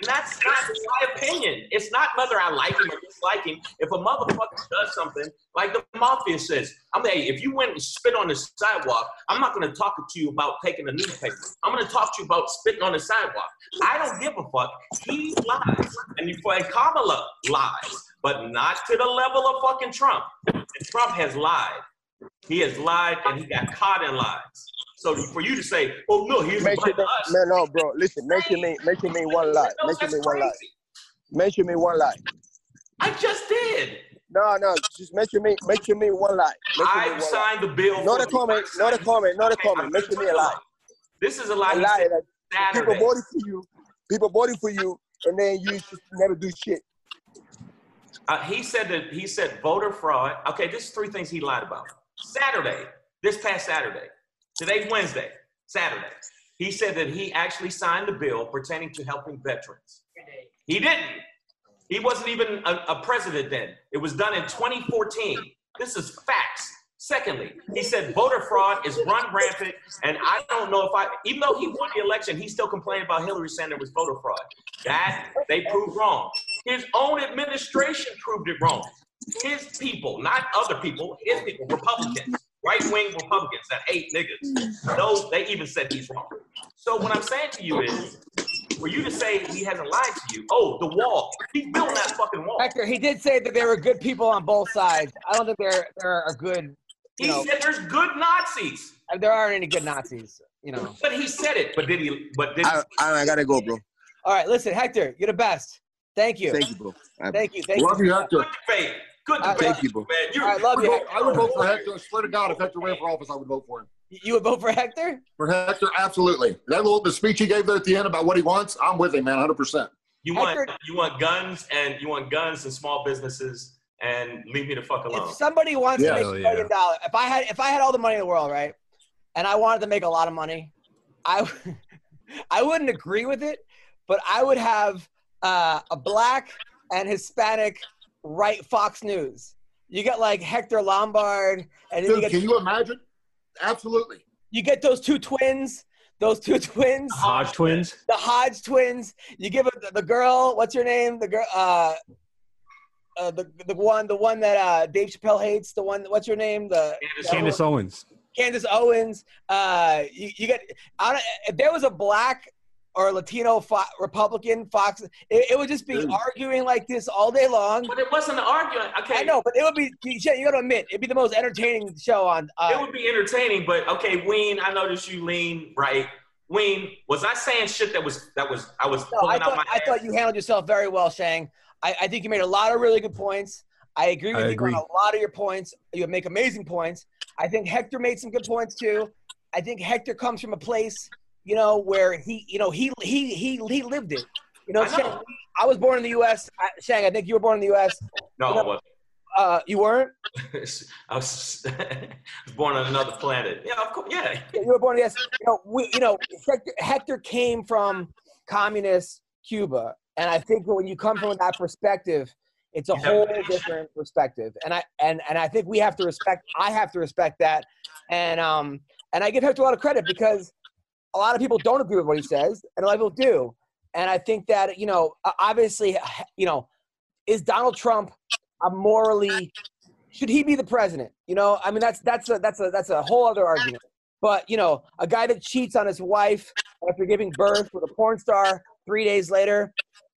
And that's not my opinion. It's not whether I like him or dislike him. If a motherfucker does something, like the mafia says, I'm hey, if you went and spit on the sidewalk, I'm not gonna talk to you about taking a newspaper. I'm gonna talk to you about spitting on the sidewalk. I don't give a fuck. He lies. And and Kamala lies, but not to the level of fucking Trump. And Trump has lied. He has lied and he got caught in lies. So for you to say, oh no, he's Mention me, us. no, no, bro. Listen, mention me, mention me one lie. No, Mention me one lie. Mention me one lie. I just did. No, no, just mention me, mention me one lie. Mention me I one lie. signed the bill. Not a comment, the- not a comment, not a comment. Mention me a lie. This is a lie. A lie that people voted for you, people voted for you, and then you just never do shit. Uh, he said that he said voter fraud. Okay, this is three things he lied about. Saturday, this past Saturday, today's Wednesday, Saturday, he said that he actually signed a bill pertaining to helping veterans. He didn't. He wasn't even a, a president then. It was done in 2014. This is facts. Secondly, he said voter fraud is run rampant, and I don't know if I, even though he won the election, he still complained about Hillary there was voter fraud. That they proved wrong. His own administration proved it wrong. His people, not other people, his people, Republicans, right wing Republicans that hate niggas, those they even said he's wrong. So what I'm saying to you is, for you to say he hasn't lied to you, oh, the wall, he built that fucking wall. Hector, he did say that there were good people on both sides. I don't think there there are good. He know, said there's good Nazis, there aren't any good Nazis. You know. but he said it. But did he? But did I, I, I gotta go, bro. All right, listen, Hector, you're the best. Thank you. Thank you, bro. I, Thank you. Thank Love you. you, Hector. Good debate? Good debate, thank you, bro. man. You, All right, love I would, you. vote, I would vote for Hector. I swear to God, if Hector ran for office, I would vote for him. You would vote for Hector? For Hector, absolutely. That little the speech he gave there at the end about what he wants, I'm with him, man, 100. percent You want Hector- you want guns and you want guns and small businesses and leave me the fuck alone. If somebody wants Yeah. to make Hell a yeah. million dollars, if I had if I had all the money in the world, right, and I wanted to make a lot of money, I I wouldn't agree with it, but I would have uh, a black and Hispanic right Fox News. You get like Hector Lombard, and then you get can you imagine? Absolutely. you get those two twins those two twins, Hodge twins. the Hodge twins. You give it the, the girl. What's her name? The girl. Uh, uh, the the one the one that uh, Dave Chappelle hates. The one. What's her name? The Candace Candace Owens. Candace Owens. Uh, you, you get. I don't, if there was a black or Latino fo- Republican Fox, it, it would just be Dude. arguing like this all day long. But it wasn't an argument. Okay. I know, but it would be. You you got to admit, it'd be the most entertaining show on. It Uh, would be entertaining, but okay, Ween, I noticed you lean right. Ween, was I saying shit that was that was I was no, pulling I out thought my I thought you handled yourself very well, Shang. I, I think you made a lot of really good points. I agree with I you agree. on a lot of your points. You make amazing points. I think Hector made some good points too. I think Hector comes from a place, you know, where he, you know, he he he he lived it. You know, I know. Shang, I was born in the U.S. I, Shang, I think you were born in the U.S. no, I wasn't. Uh, you weren't. I was, born on another planet. Yeah, of course. Yeah. Yeah, you were born in the U.S. You know, we, you know, Hector, Hector came from communist Cuba, and I think when you come from that perspective, it's a You whole different perspective. And I and and I think we have to respect. I have to respect that, and um and I give Hector a lot of credit because a lot of people don't agree with what he says, and a lot of people do. And I think that you know, obviously, you know, is Donald Trump a morally should he be the president? You know, I mean that's that's a that's a that's a whole other argument. But you know, a guy that cheats on his wife after giving birth with a porn star three days later,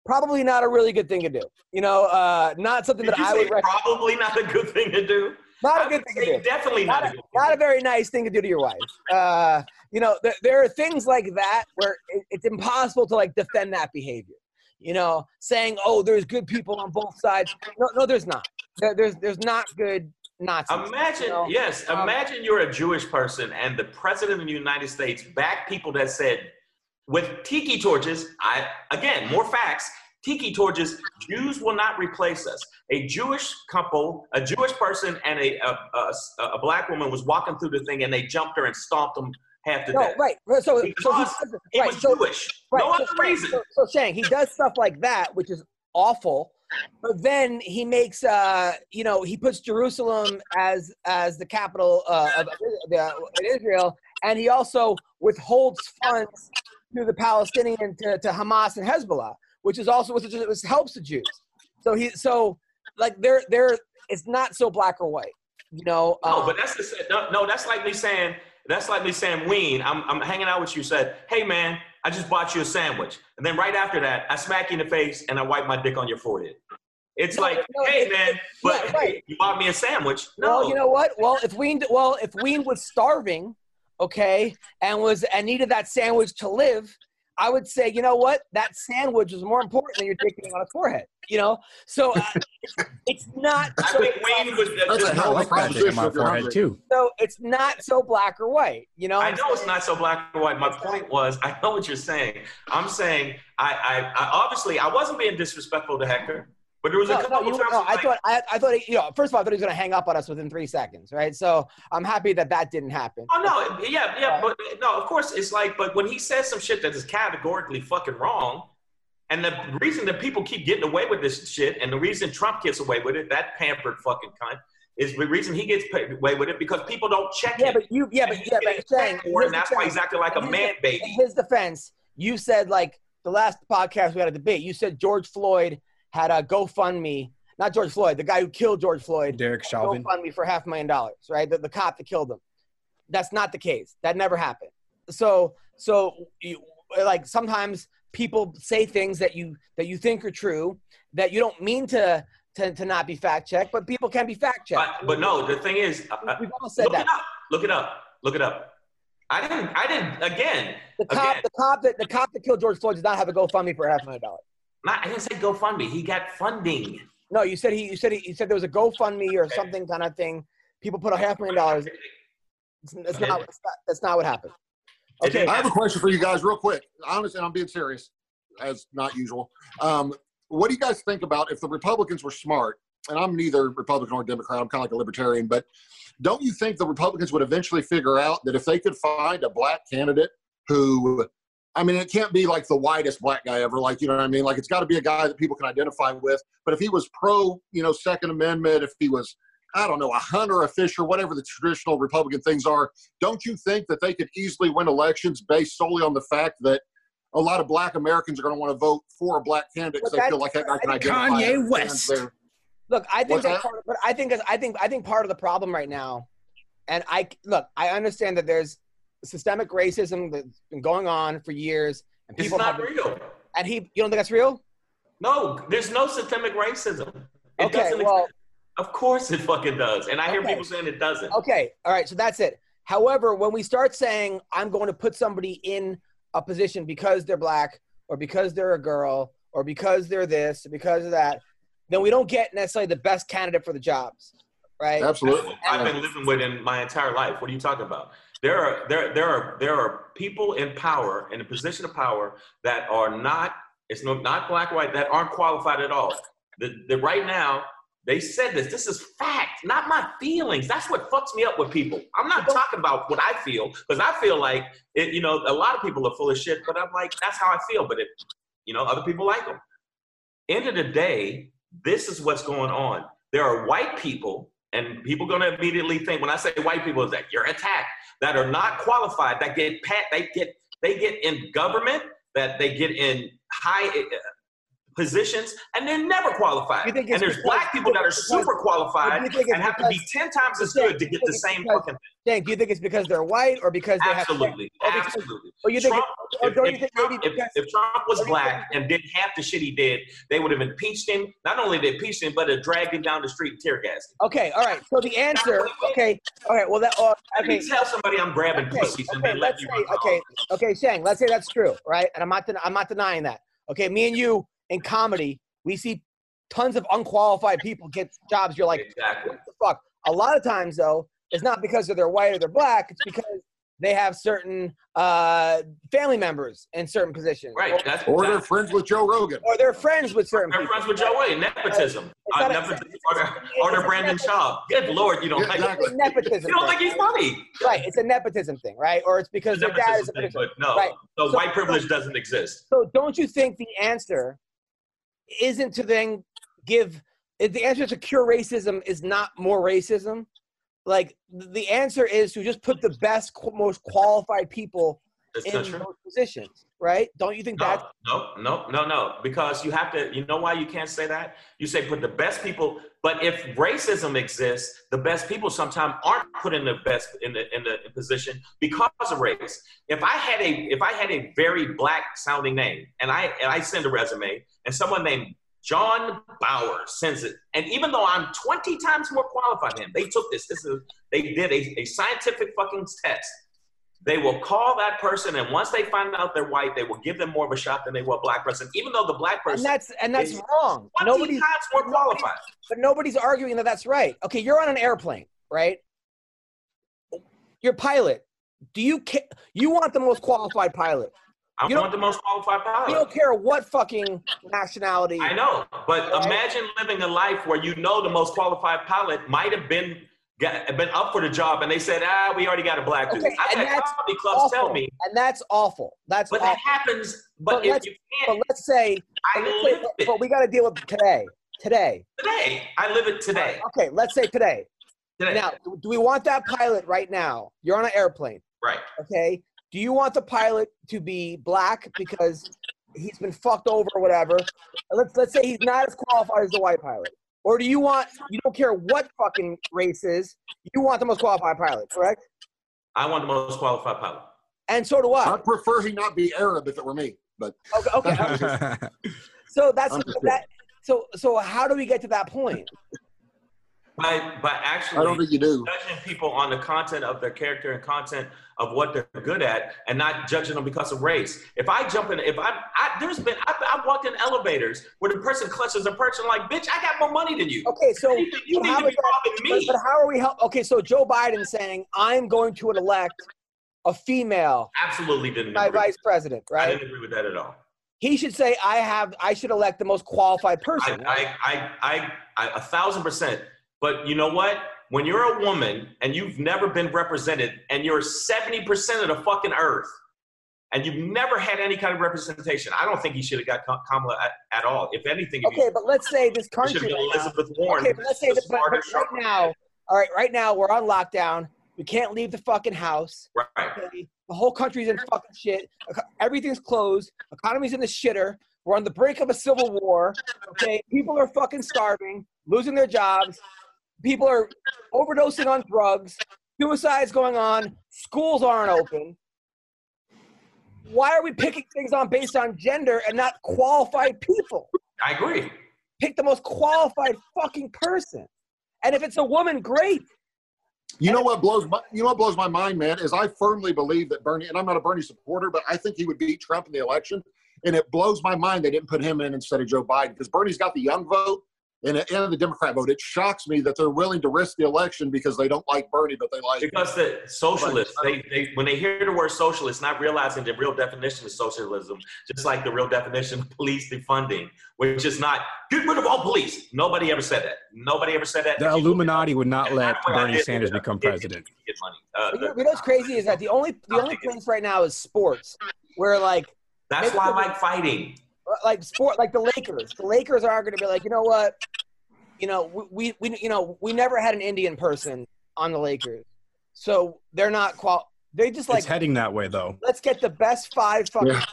probably not a really good thing to do. You know, uh, not something Did that I would recommend. probably not a good thing to do? Not a good thing to do. Definitely Not not, a, not a very nice thing to do to your wife. Uh, you know, there, there are things like that where it, it's impossible to like defend that behavior. You know, saying, "Oh, there's good people on both sides." No, no, there's not. There, there's there's not good Nazis. Imagine, you know? yes, Um, imagine you're a Jewish person and the president of the United States backed people that said, with tiki torches, I again, more facts, tiki torches, Jews will not replace us. A Jewish couple, a Jewish person and a, a, a, a black woman was walking through the thing and they jumped her and stomped them half to No, death. right. So, so he He right, was so, Jewish. right, no so, other reason. So, so Shang, he does stuff like that, which is awful. But then he makes, uh, you know, he puts Jerusalem as as the capital uh, of the, in Israel, and he also withholds funds to the Palestinian to, to Hamas and Hezbollah, which is also which, is, helps the Jews. So he so like they're they're it's not so black or white, you know. No, um, but that's the no, no. That's like me saying. That's like me saying, Ween. I'm I'm hanging out with you. Said, hey man, I just bought you a sandwich, and then right after that, I smack you in the face and I wipe my dick on your forehead. It's No, like, no, hey man, but yeah, right. you bought me a sandwich. No, Well, you know what? Well, if Ween, well, if Ween was starving, okay, and was and needed that sandwich to live, I would say, you know what? That sandwich is more important than your dick being on a forehead. You know, so uh, it's, it's not. I So, think Ween was. That's a I hell of a like that dick in my forehead too. so it's not so black or white. You know, I know it's not so black or white. My point was, I know what you're saying. I'm saying, I, I, I obviously, I wasn't being disrespectful to Hector, but there was a couple no, times. no, like, I thought I, I thought he, you know first of all I thought he was going to hang up on us within three seconds, right? So I'm happy that that didn't happen. Oh no, yeah, yeah, uh, but no, of course it's like, but when he says some shit that is categorically fucking wrong, and the reason that people keep getting away with this shit, and the reason Trump gets away with it, that pampered fucking cunt, is the reason he gets paid away with it because people don't check Yeah, him. but you, yeah, And but yeah, but saying, more, and that's why he's acting like a in man In baby. his defense, you said like the last podcast we had a debate. You said George Floyd had a GoFundMe, not George Floyd, the guy who killed George Floyd, Derek Chauvin. GoFundMe for half a million dollars, right? The, the cop that killed him. That's not the case. That never happened. So, so you, like sometimes people say things that you that you think are true that you don't mean to to, to not be fact checked, but people can be fact checked. But, but no, the thing is, uh, uh, We've all said look that. it up. Look it up. Look it up. I didn't. I didn't. Again, The cop, again. the cop that the cop that killed George Floyd did not have a GoFundMe for half a million dollars. Not, I didn't say GoFundMe. He got funding. No, you said he, you said he, you said there was a GoFundMe or something kind of thing. People put a half million dollars. It's, it's not, not. That's not what happened. Okay. I have a question for you guys, real quick. Honestly, I'm being serious, as not usual. Um, what do you guys think about if the Republicans were smart? And I'm neither Republican or Democrat. I'm kind of like a libertarian. But don't you think the Republicans would eventually figure out that if they could find a black candidate who, I mean, it can't be like the whitest black guy ever. Like, you know what I mean? Like, it's got to be a guy that people can identify with. But if he was pro, you know, Second Amendment, if he was I don't know, a Hunt or a Fisher, whatever the traditional Republican things are, don't you think that they could easily win elections based solely on the fact that a lot of black Americans are going to want to vote for a black candidate because they feel like that guy can identify Kanye West. Look, I think What's that, that? part of, but I think I think I think part of the problem right now, and I look, I understand that there's systemic racism that's been going on for years, and people It's people not have been, real. and he, you don't think that's real? No, there's no systemic racism. It Okay, doesn't well- exist. Of course it fucking does. And I hear Okay. people saying it doesn't. Okay, all right, so that's it. However, when we start saying I'm going to put somebody in a position because they're black or because they're a girl or because they're this or because of that, then we don't get necessarily the best candidate for the jobs, right? Absolutely. I've been living with in my entire life. What are you talking about? There are there there are there are people in power in a position of power that are not it's no not black white that aren't qualified at all. The, the right now they said this. This is fact, not my feelings. That's what fucks me up with people. I'm not talking about what I feel because I feel like it. You know, a lot of people are full of shit, but I'm like that's how I feel. But it, you know, other people like them. End of the day, this is what's going on. There are white people, and people to immediately think when I say white people is that you're attacked that are not qualified that get pat they get they get in government that they get in high positions and they're never qualified. And there's black people that are super qualified you think it's and have to be ten times as good to get the same because- fucking Dang, do you think it's because they're white or because they absolutely, have absolutely. or you think Trump, or if, don't you if think Trump, if, if Trump was black and did half the shit he did, they would have impeached him. Not only they impeached him, but have dragged him down the street and tear gassed him. Okay, all right. So the answer, okay, all right. Well, that uh, Okay. okay. tell somebody I'm grabbing Okay, pussies and okay, they let let's me say, okay, okay, Shang, let's say that's true, right? And I'm not, I'm not denying that. Okay, me and you in comedy, we see tons of unqualified people get jobs. You're like, exactly. what the fuck? A lot of times, though, it's not because they're white or they're black. It's because they have certain uh, family members in certain positions, Right. Or, That's Or they're friends with Joe Rogan. or they're friends with certain They're people. friends with Joe Wayne. Nepotism. It's Uh, not nepotism. Or or they're Brendan Schaub. Good lord, you don't Yeah, like exactly. It's nepotism. You don't thing. think he's funny. right? It's a nepotism thing, right? Or it's because their dad is a thing, but no, Right. so, So- white privilege doesn't exist. So don't you think the answer isn't to then give the answer to cure racism is not more racism? Like the answer is to just put the best, most qualified people That's in those positions, right? Don't you think that's No, no, no, no, no. Because you have to. You know why you can't say that? You say put the best people. But if racism exists, the best people sometimes aren't put in the best in the in the position because of race. If I had a if I had a very black sounding name and I and I send a resume and someone named John Bauer sends it, and even though I'm 20 times more qualified than him, they took this. This is they did a, a scientific fucking test. They will call that person, and once they find out they're white, they will give them more of a shot than they will a black person, even though the black and person that's and that's wrong. Nobody's times more qualified. but nobody's arguing that that's right. Okay, you're on an airplane, right? You're pilot. Do you ca- you want the most qualified pilot? I You want the most qualified You pilot. don't care what fucking nationality. I know, but Right. imagine living a life where you know the most qualified pilot might have been got, been up for the job, and they said, "Ah, we already got a black dude." Okay, I've and had that's comedy clubs awful. tell me, and that's awful. That's but awful. that happens. But, But if let's- you can't, let's say, I but, let's live but- it but we got to deal with today. Today. today. I live it today. Okay, let's say today. Today, Now, do we want that pilot right now? You're on an airplane. right? Okay. Do you want the pilot to be black because he's been fucked over or whatever? Let's let's say he's not as qualified as the white pilot. Or do you want you don't care what fucking race is, you want the most qualified pilot, correct? I want the most qualified pilot. And so do I. I'd prefer he not be Arab if it were me, but Okay, okay. So that's that so so how do we get to that point? By by actually I don't think you do. judging people on the content of their character and content of what they're good at and not judging them because of race. If I jump in, if I, I there's been, I've, I've walked in elevators where the person clutches a person like, bitch, I got more money than you. Okay, so you you so need to be robbing me. but how are we help? Okay, so Joe Biden saying I'm going to elect a female Absolutely didn't my agree. vice president, right? I didn't agree with that at all. He should say I have I should elect the most qualified I, person. right? I, I, I, I, a thousand percent. But you know what? When you're a woman and you've never been represented and you're 70% of the fucking earth and you've never had any kind of representation, I don't think he should have got Kamala at, at all. If anything, if okay, but let's say this country Elizabeth Warren. Okay, but let's say the but, but right now, All right, right now we're on lockdown. We can't leave the fucking house. Right. Okay? The whole country's in fucking shit. Everything's closed. Economy's in the shitter. We're on the brink of a civil war. Okay, people are fucking starving, losing their jobs. People are overdosing on drugs. Suicides going on. Schools aren't open. Why are we picking things on based on gender and not qualified people? I agree. Pick the most qualified fucking person. And if it's a woman, great. You know what blows my you know what blows my mind, man, is I firmly believe that Bernie, and I'm not a Bernie supporter, but I think he would beat Trump in the election. And it blows my mind they didn't put him in instead of Joe Biden because Bernie's got the young vote and the, and the Democrat vote. It shocks me that they're willing to risk the election because they don't like Bernie, but they like Because the socialists, they, they when they hear the word socialist, not realizing the real definition of socialism, just like the real definition of police defunding, which is not get rid of all police. Nobody ever said that. Nobody ever said that. The Illuminati would not let That's what I Bernie did. Sanders become Get- president. Get money. Uh, You know, the- you know what's crazy is that the only the only place right now is sports, where like that's why I like fighting. Like sport like the Lakers. The Lakers are going to be like, you know what? You know, we, we you know we never had an Indian person on the Lakers, so they're not qual. They just like it's heading that way, though. let's get the best five fucking Yeah.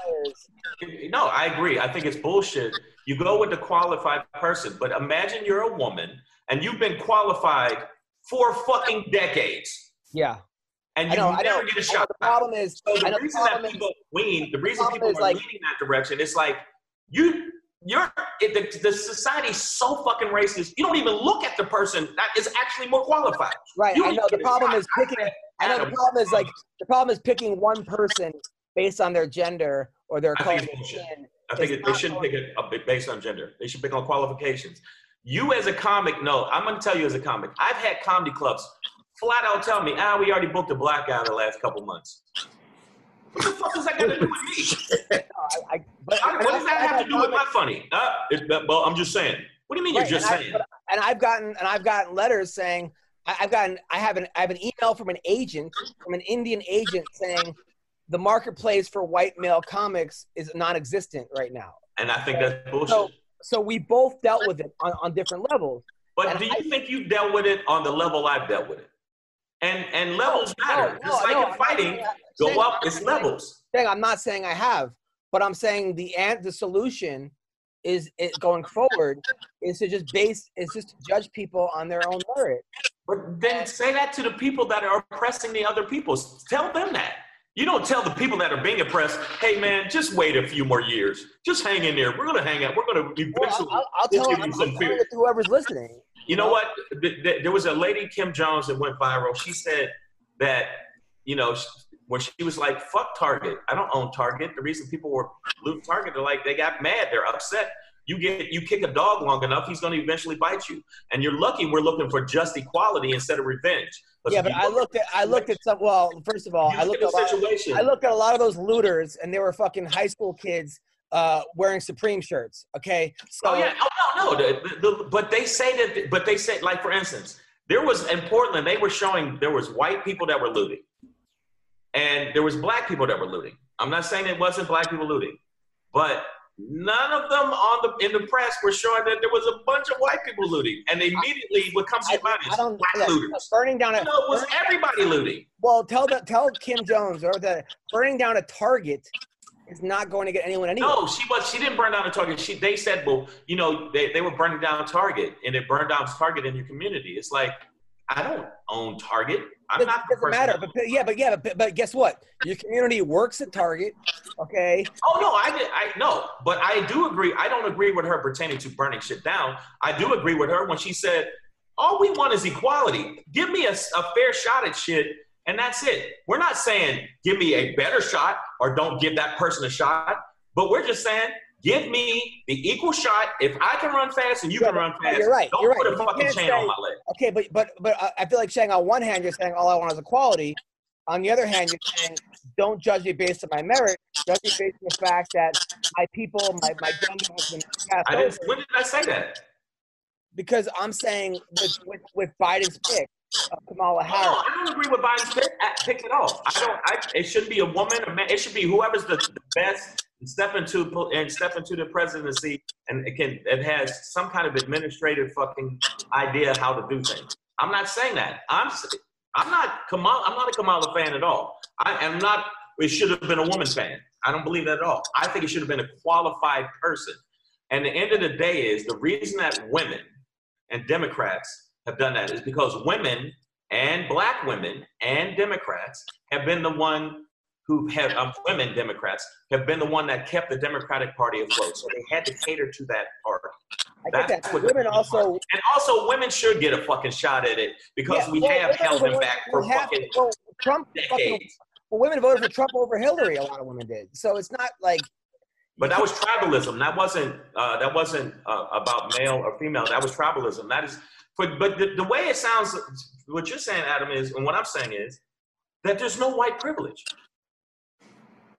players. No, I agree. I think it's bullshit. You go with the qualified person, but imagine you're a woman and you've been qualified for fucking decades, Yeah, and you know. I know. never get a shot. The problem is, So the know the reason that problem is, people lean, the reason problem people is, are like- leaning that direction, it's like you, you're it, the, the society's so fucking racist. You don't even look at the person that is actually more qualified. right. You I know. The problem is picking. I know the problem is like the problem is picking one person based on their gender or their color. think of it's bullshit. skin. I think it, they shouldn't pick it up based on gender. They should pick on qualifications. You as a comic, no, I'm gonna tell you as a comic. I've had comedy clubs flat out tell me, ah, we already booked a black guy the last couple months. What the fuck does that got to do with me? I, I, but, I- what does that I've have to do with comics- my funny? Uh, it, well, I'm just saying. What do you mean Right, you're just and I- saying? but- and I've gotten and I've gotten letters saying I- I've gotten I have an I have an email from an agent from an Indian agent saying the marketplace for white male comics is non-existent right now. and I think that's bullshit. So so we both dealt with it on, on different levels. but and do you I- think you dealt with it on the level I've dealt with it? And and levels matter. No, Just no, like no, in I'm fighting, saying- go up, it's levels. Saying I'm not saying I have, but I'm saying the an- the solution is it going forward is to just base is just to judge people on their own merit. But then say that to the people that are oppressing the other people. Tell them that. You don't tell the people that are being oppressed, hey man, just wait a few more years. Just hang in there. We're gonna hang out. We're gonna Well, eventually. I'll, I'll, I'll we'll tell you some fear. whoever's listening. You know what? Th- th- There was a lady, Kim Jones, that went viral. She said that, you know, when she was like, fuck Target. I don't own Target. The reason people were looting Target, they're like, they got mad. They're upset. You get, you kick a dog long enough, he's going to eventually bite you. And you're lucky we're looking for just equality instead of revenge. Yeah, but I looked at I looked at some. Well, first of all, I looked look at a at the lot, situation. I looked at a lot of those looters, and they were fucking high school kids uh, wearing Supreme shirts. Okay, so Oh yeah, oh no, no. The, the, the, but they say that. But they say, like for instance, there was in Portland. They were showing there was white people that were looting, and there was black people that were looting. I'm not saying it wasn't black people looting, but none of them on the in the press were showing that there was a bunch of white people looting. And immediately, what comes to your mind is black look, looters. burning down a No, it was everybody looting. well. Tell the tell Kim Jones or the burning down a Target is not going to get anyone anywhere. No, she was. She didn't burn down a Target. She they said, well, you know, they, they were burning down Target, and it burned down Target in your community. It's like I don't own Target. I'm It not the doesn't person matter. But, but yeah, but yeah, but, but guess what? Your community works at Target. Okay, Oh no, I did. I no, but I do agree. I don't agree with her pertaining to burning shit down. I do agree with her when she said, "All we want is equality. Give me a, a fair shot at shit, and that's it." We're not saying give me a better shot or don't give that person a shot, but we're just saying give me the equal shot. If I can run fast and you Yeah, can run fast, you're right, don't you're put right. a fucking chain say- on my leg. okay, but but but I- I feel like saying on one hand you're saying all I want is equality. On the other hand, you're saying don't judge me based on my merit. Judge me based on the fact that my people, my my has been I didn't. When did I say that? Because I'm saying with with, with Biden's pick of Kamala No, Harris. I don't agree with Biden's pick, at- pick at all. I don't. I, it shouldn't be a woman, a man. It should be whoever's the, the best and step into and step into the presidency and it can it has some kind of administrative fucking idea how to do things. I'm not saying that. I'm I'm not Kamala. I'm not a Kamala fan at all. I am not. It should have been a woman fan. I don't believe that at all. I think it should have been a qualified person. And the end of the day is the reason that women and Democrats have done that is because women and black women and Democrats have been the one who have um, women Democrats have been the one that kept the Democratic Party afloat. So they had to cater to that party. I get that. what Women also And also, women should get a fucking shot at it because Yeah, we well, have held them back for fucking well, Trump fucking decades. well, women voted for Trump over Hillary. A lot of women did. So it's not like But that was tribalism. That wasn't uh, that wasn't uh, about male or female. That was tribalism. That is, but but the, the way it sounds, what you're saying, Adam, is, and what I'm saying is that there's no white privilege.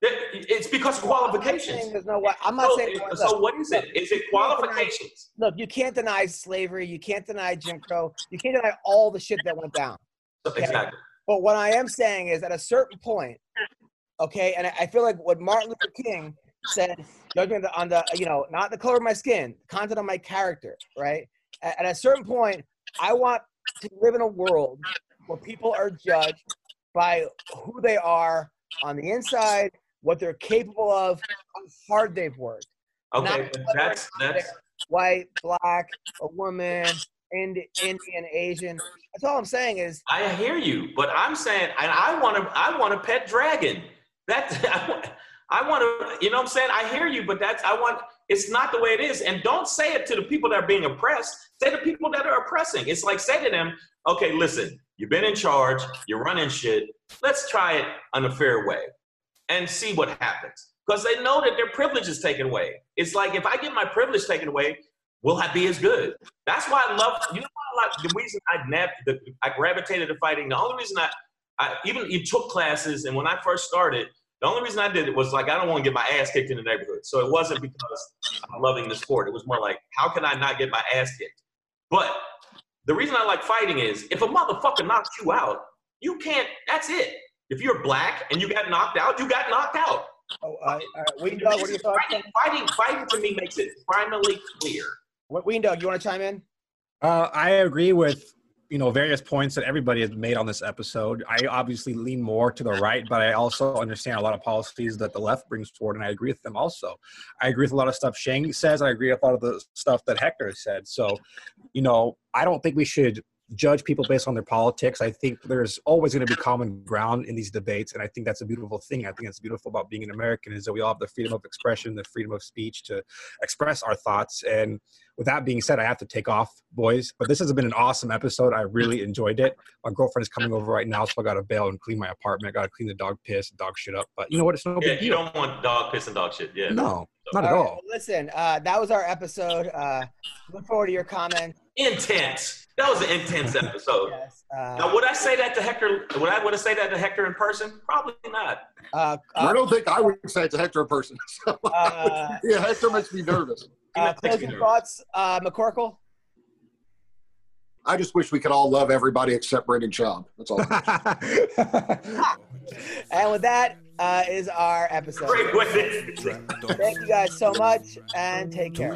It- It's because of qualifications. there's no way. I'm not So, saying. so what is it? Is it qualifications? look, you can't deny slavery. You can't deny Jim Crow. You can't deny all the shit that went down. Exactly. But what I am saying is, at a certain point, okay, and I- feel like what Martin Luther King said, judgment on the, you know, not the color of my skin, content of my character, right? At a certain point, I want to live in a world where people are judged by who they are on the inside, what they're capable of, how hard they've worked. Okay, that's that's White, black, a woman, Indi- Indian, Asian. That's all I'm saying is I hear you, but I'm saying, and I want to, I want a pet dragon. That I want, I want to, you know, what I'm saying, I hear you, but that's, I want. It's not the way it is, and don't say it to the people that are being oppressed. Say to people that are oppressing. It's like say to them, okay, listen, you've been in charge, you're running shit. Let's try it on a fair way, and see what happens. Because they know that their privilege is taken away. It's like if I get my privilege taken away, will I be as good? That's why I love you know I like the reason I nav- the, I gravitated to fighting. The only reason I, I even you took classes and when I first started, the only reason I did it was like I don't want to get my ass kicked in the neighborhood. So it wasn't because I'm loving the sport. It was more like how can I not get my ass kicked? But the reason I like fighting is if a motherfucker knocks you out, you can't. That's it. If you're black and you got knocked out, you got knocked out. Oh, uh, uh, Ween Dog, what are your thoughts? Fighting, fighting, fighting to me makes it primarily clear. What, Ween Dog, you want to chime in? Uh, I agree with you know various points that everybody has made on this episode. I obviously lean more to the right, but I also understand a lot of policies that the left brings forward, and I agree with them also. I agree with a lot of stuff Shang says. I agree with a lot of the stuff that Hector said. So, you know, I don't think we should judge people based on their politics. I think there's always going to be common ground in these debates, and I think that's a beautiful thing. I think that's beautiful about being an American is that we all have the freedom of expression, the freedom of speech to express our thoughts. And with that being said, I have to take off, boys. But this has been an awesome episode. I really enjoyed it. My girlfriend is coming over right now, so I got to bail and clean my apartment. Got to clean the dog piss, dog shit up. But you know what? It's no Yeah, big you don't want dog piss and dog shit. Yeah. No, not at All right, all. well, listen, uh, that was our episode. Uh, look forward to your comments. Intense. That was an intense episode. Yes. Now, Uh, would I say that to Hector? Would I would I say that to Hector in person? Probably not. uh, I uh, don't think I would say it to Hector in person. uh, yeah, Hector makes me nervous uh, closing thoughts, uh, McCorkle. I just wish we could all love everybody except Brendan Schaub. That's all. and with that uh, is our episode. Great with it. Thank you guys so much and take care.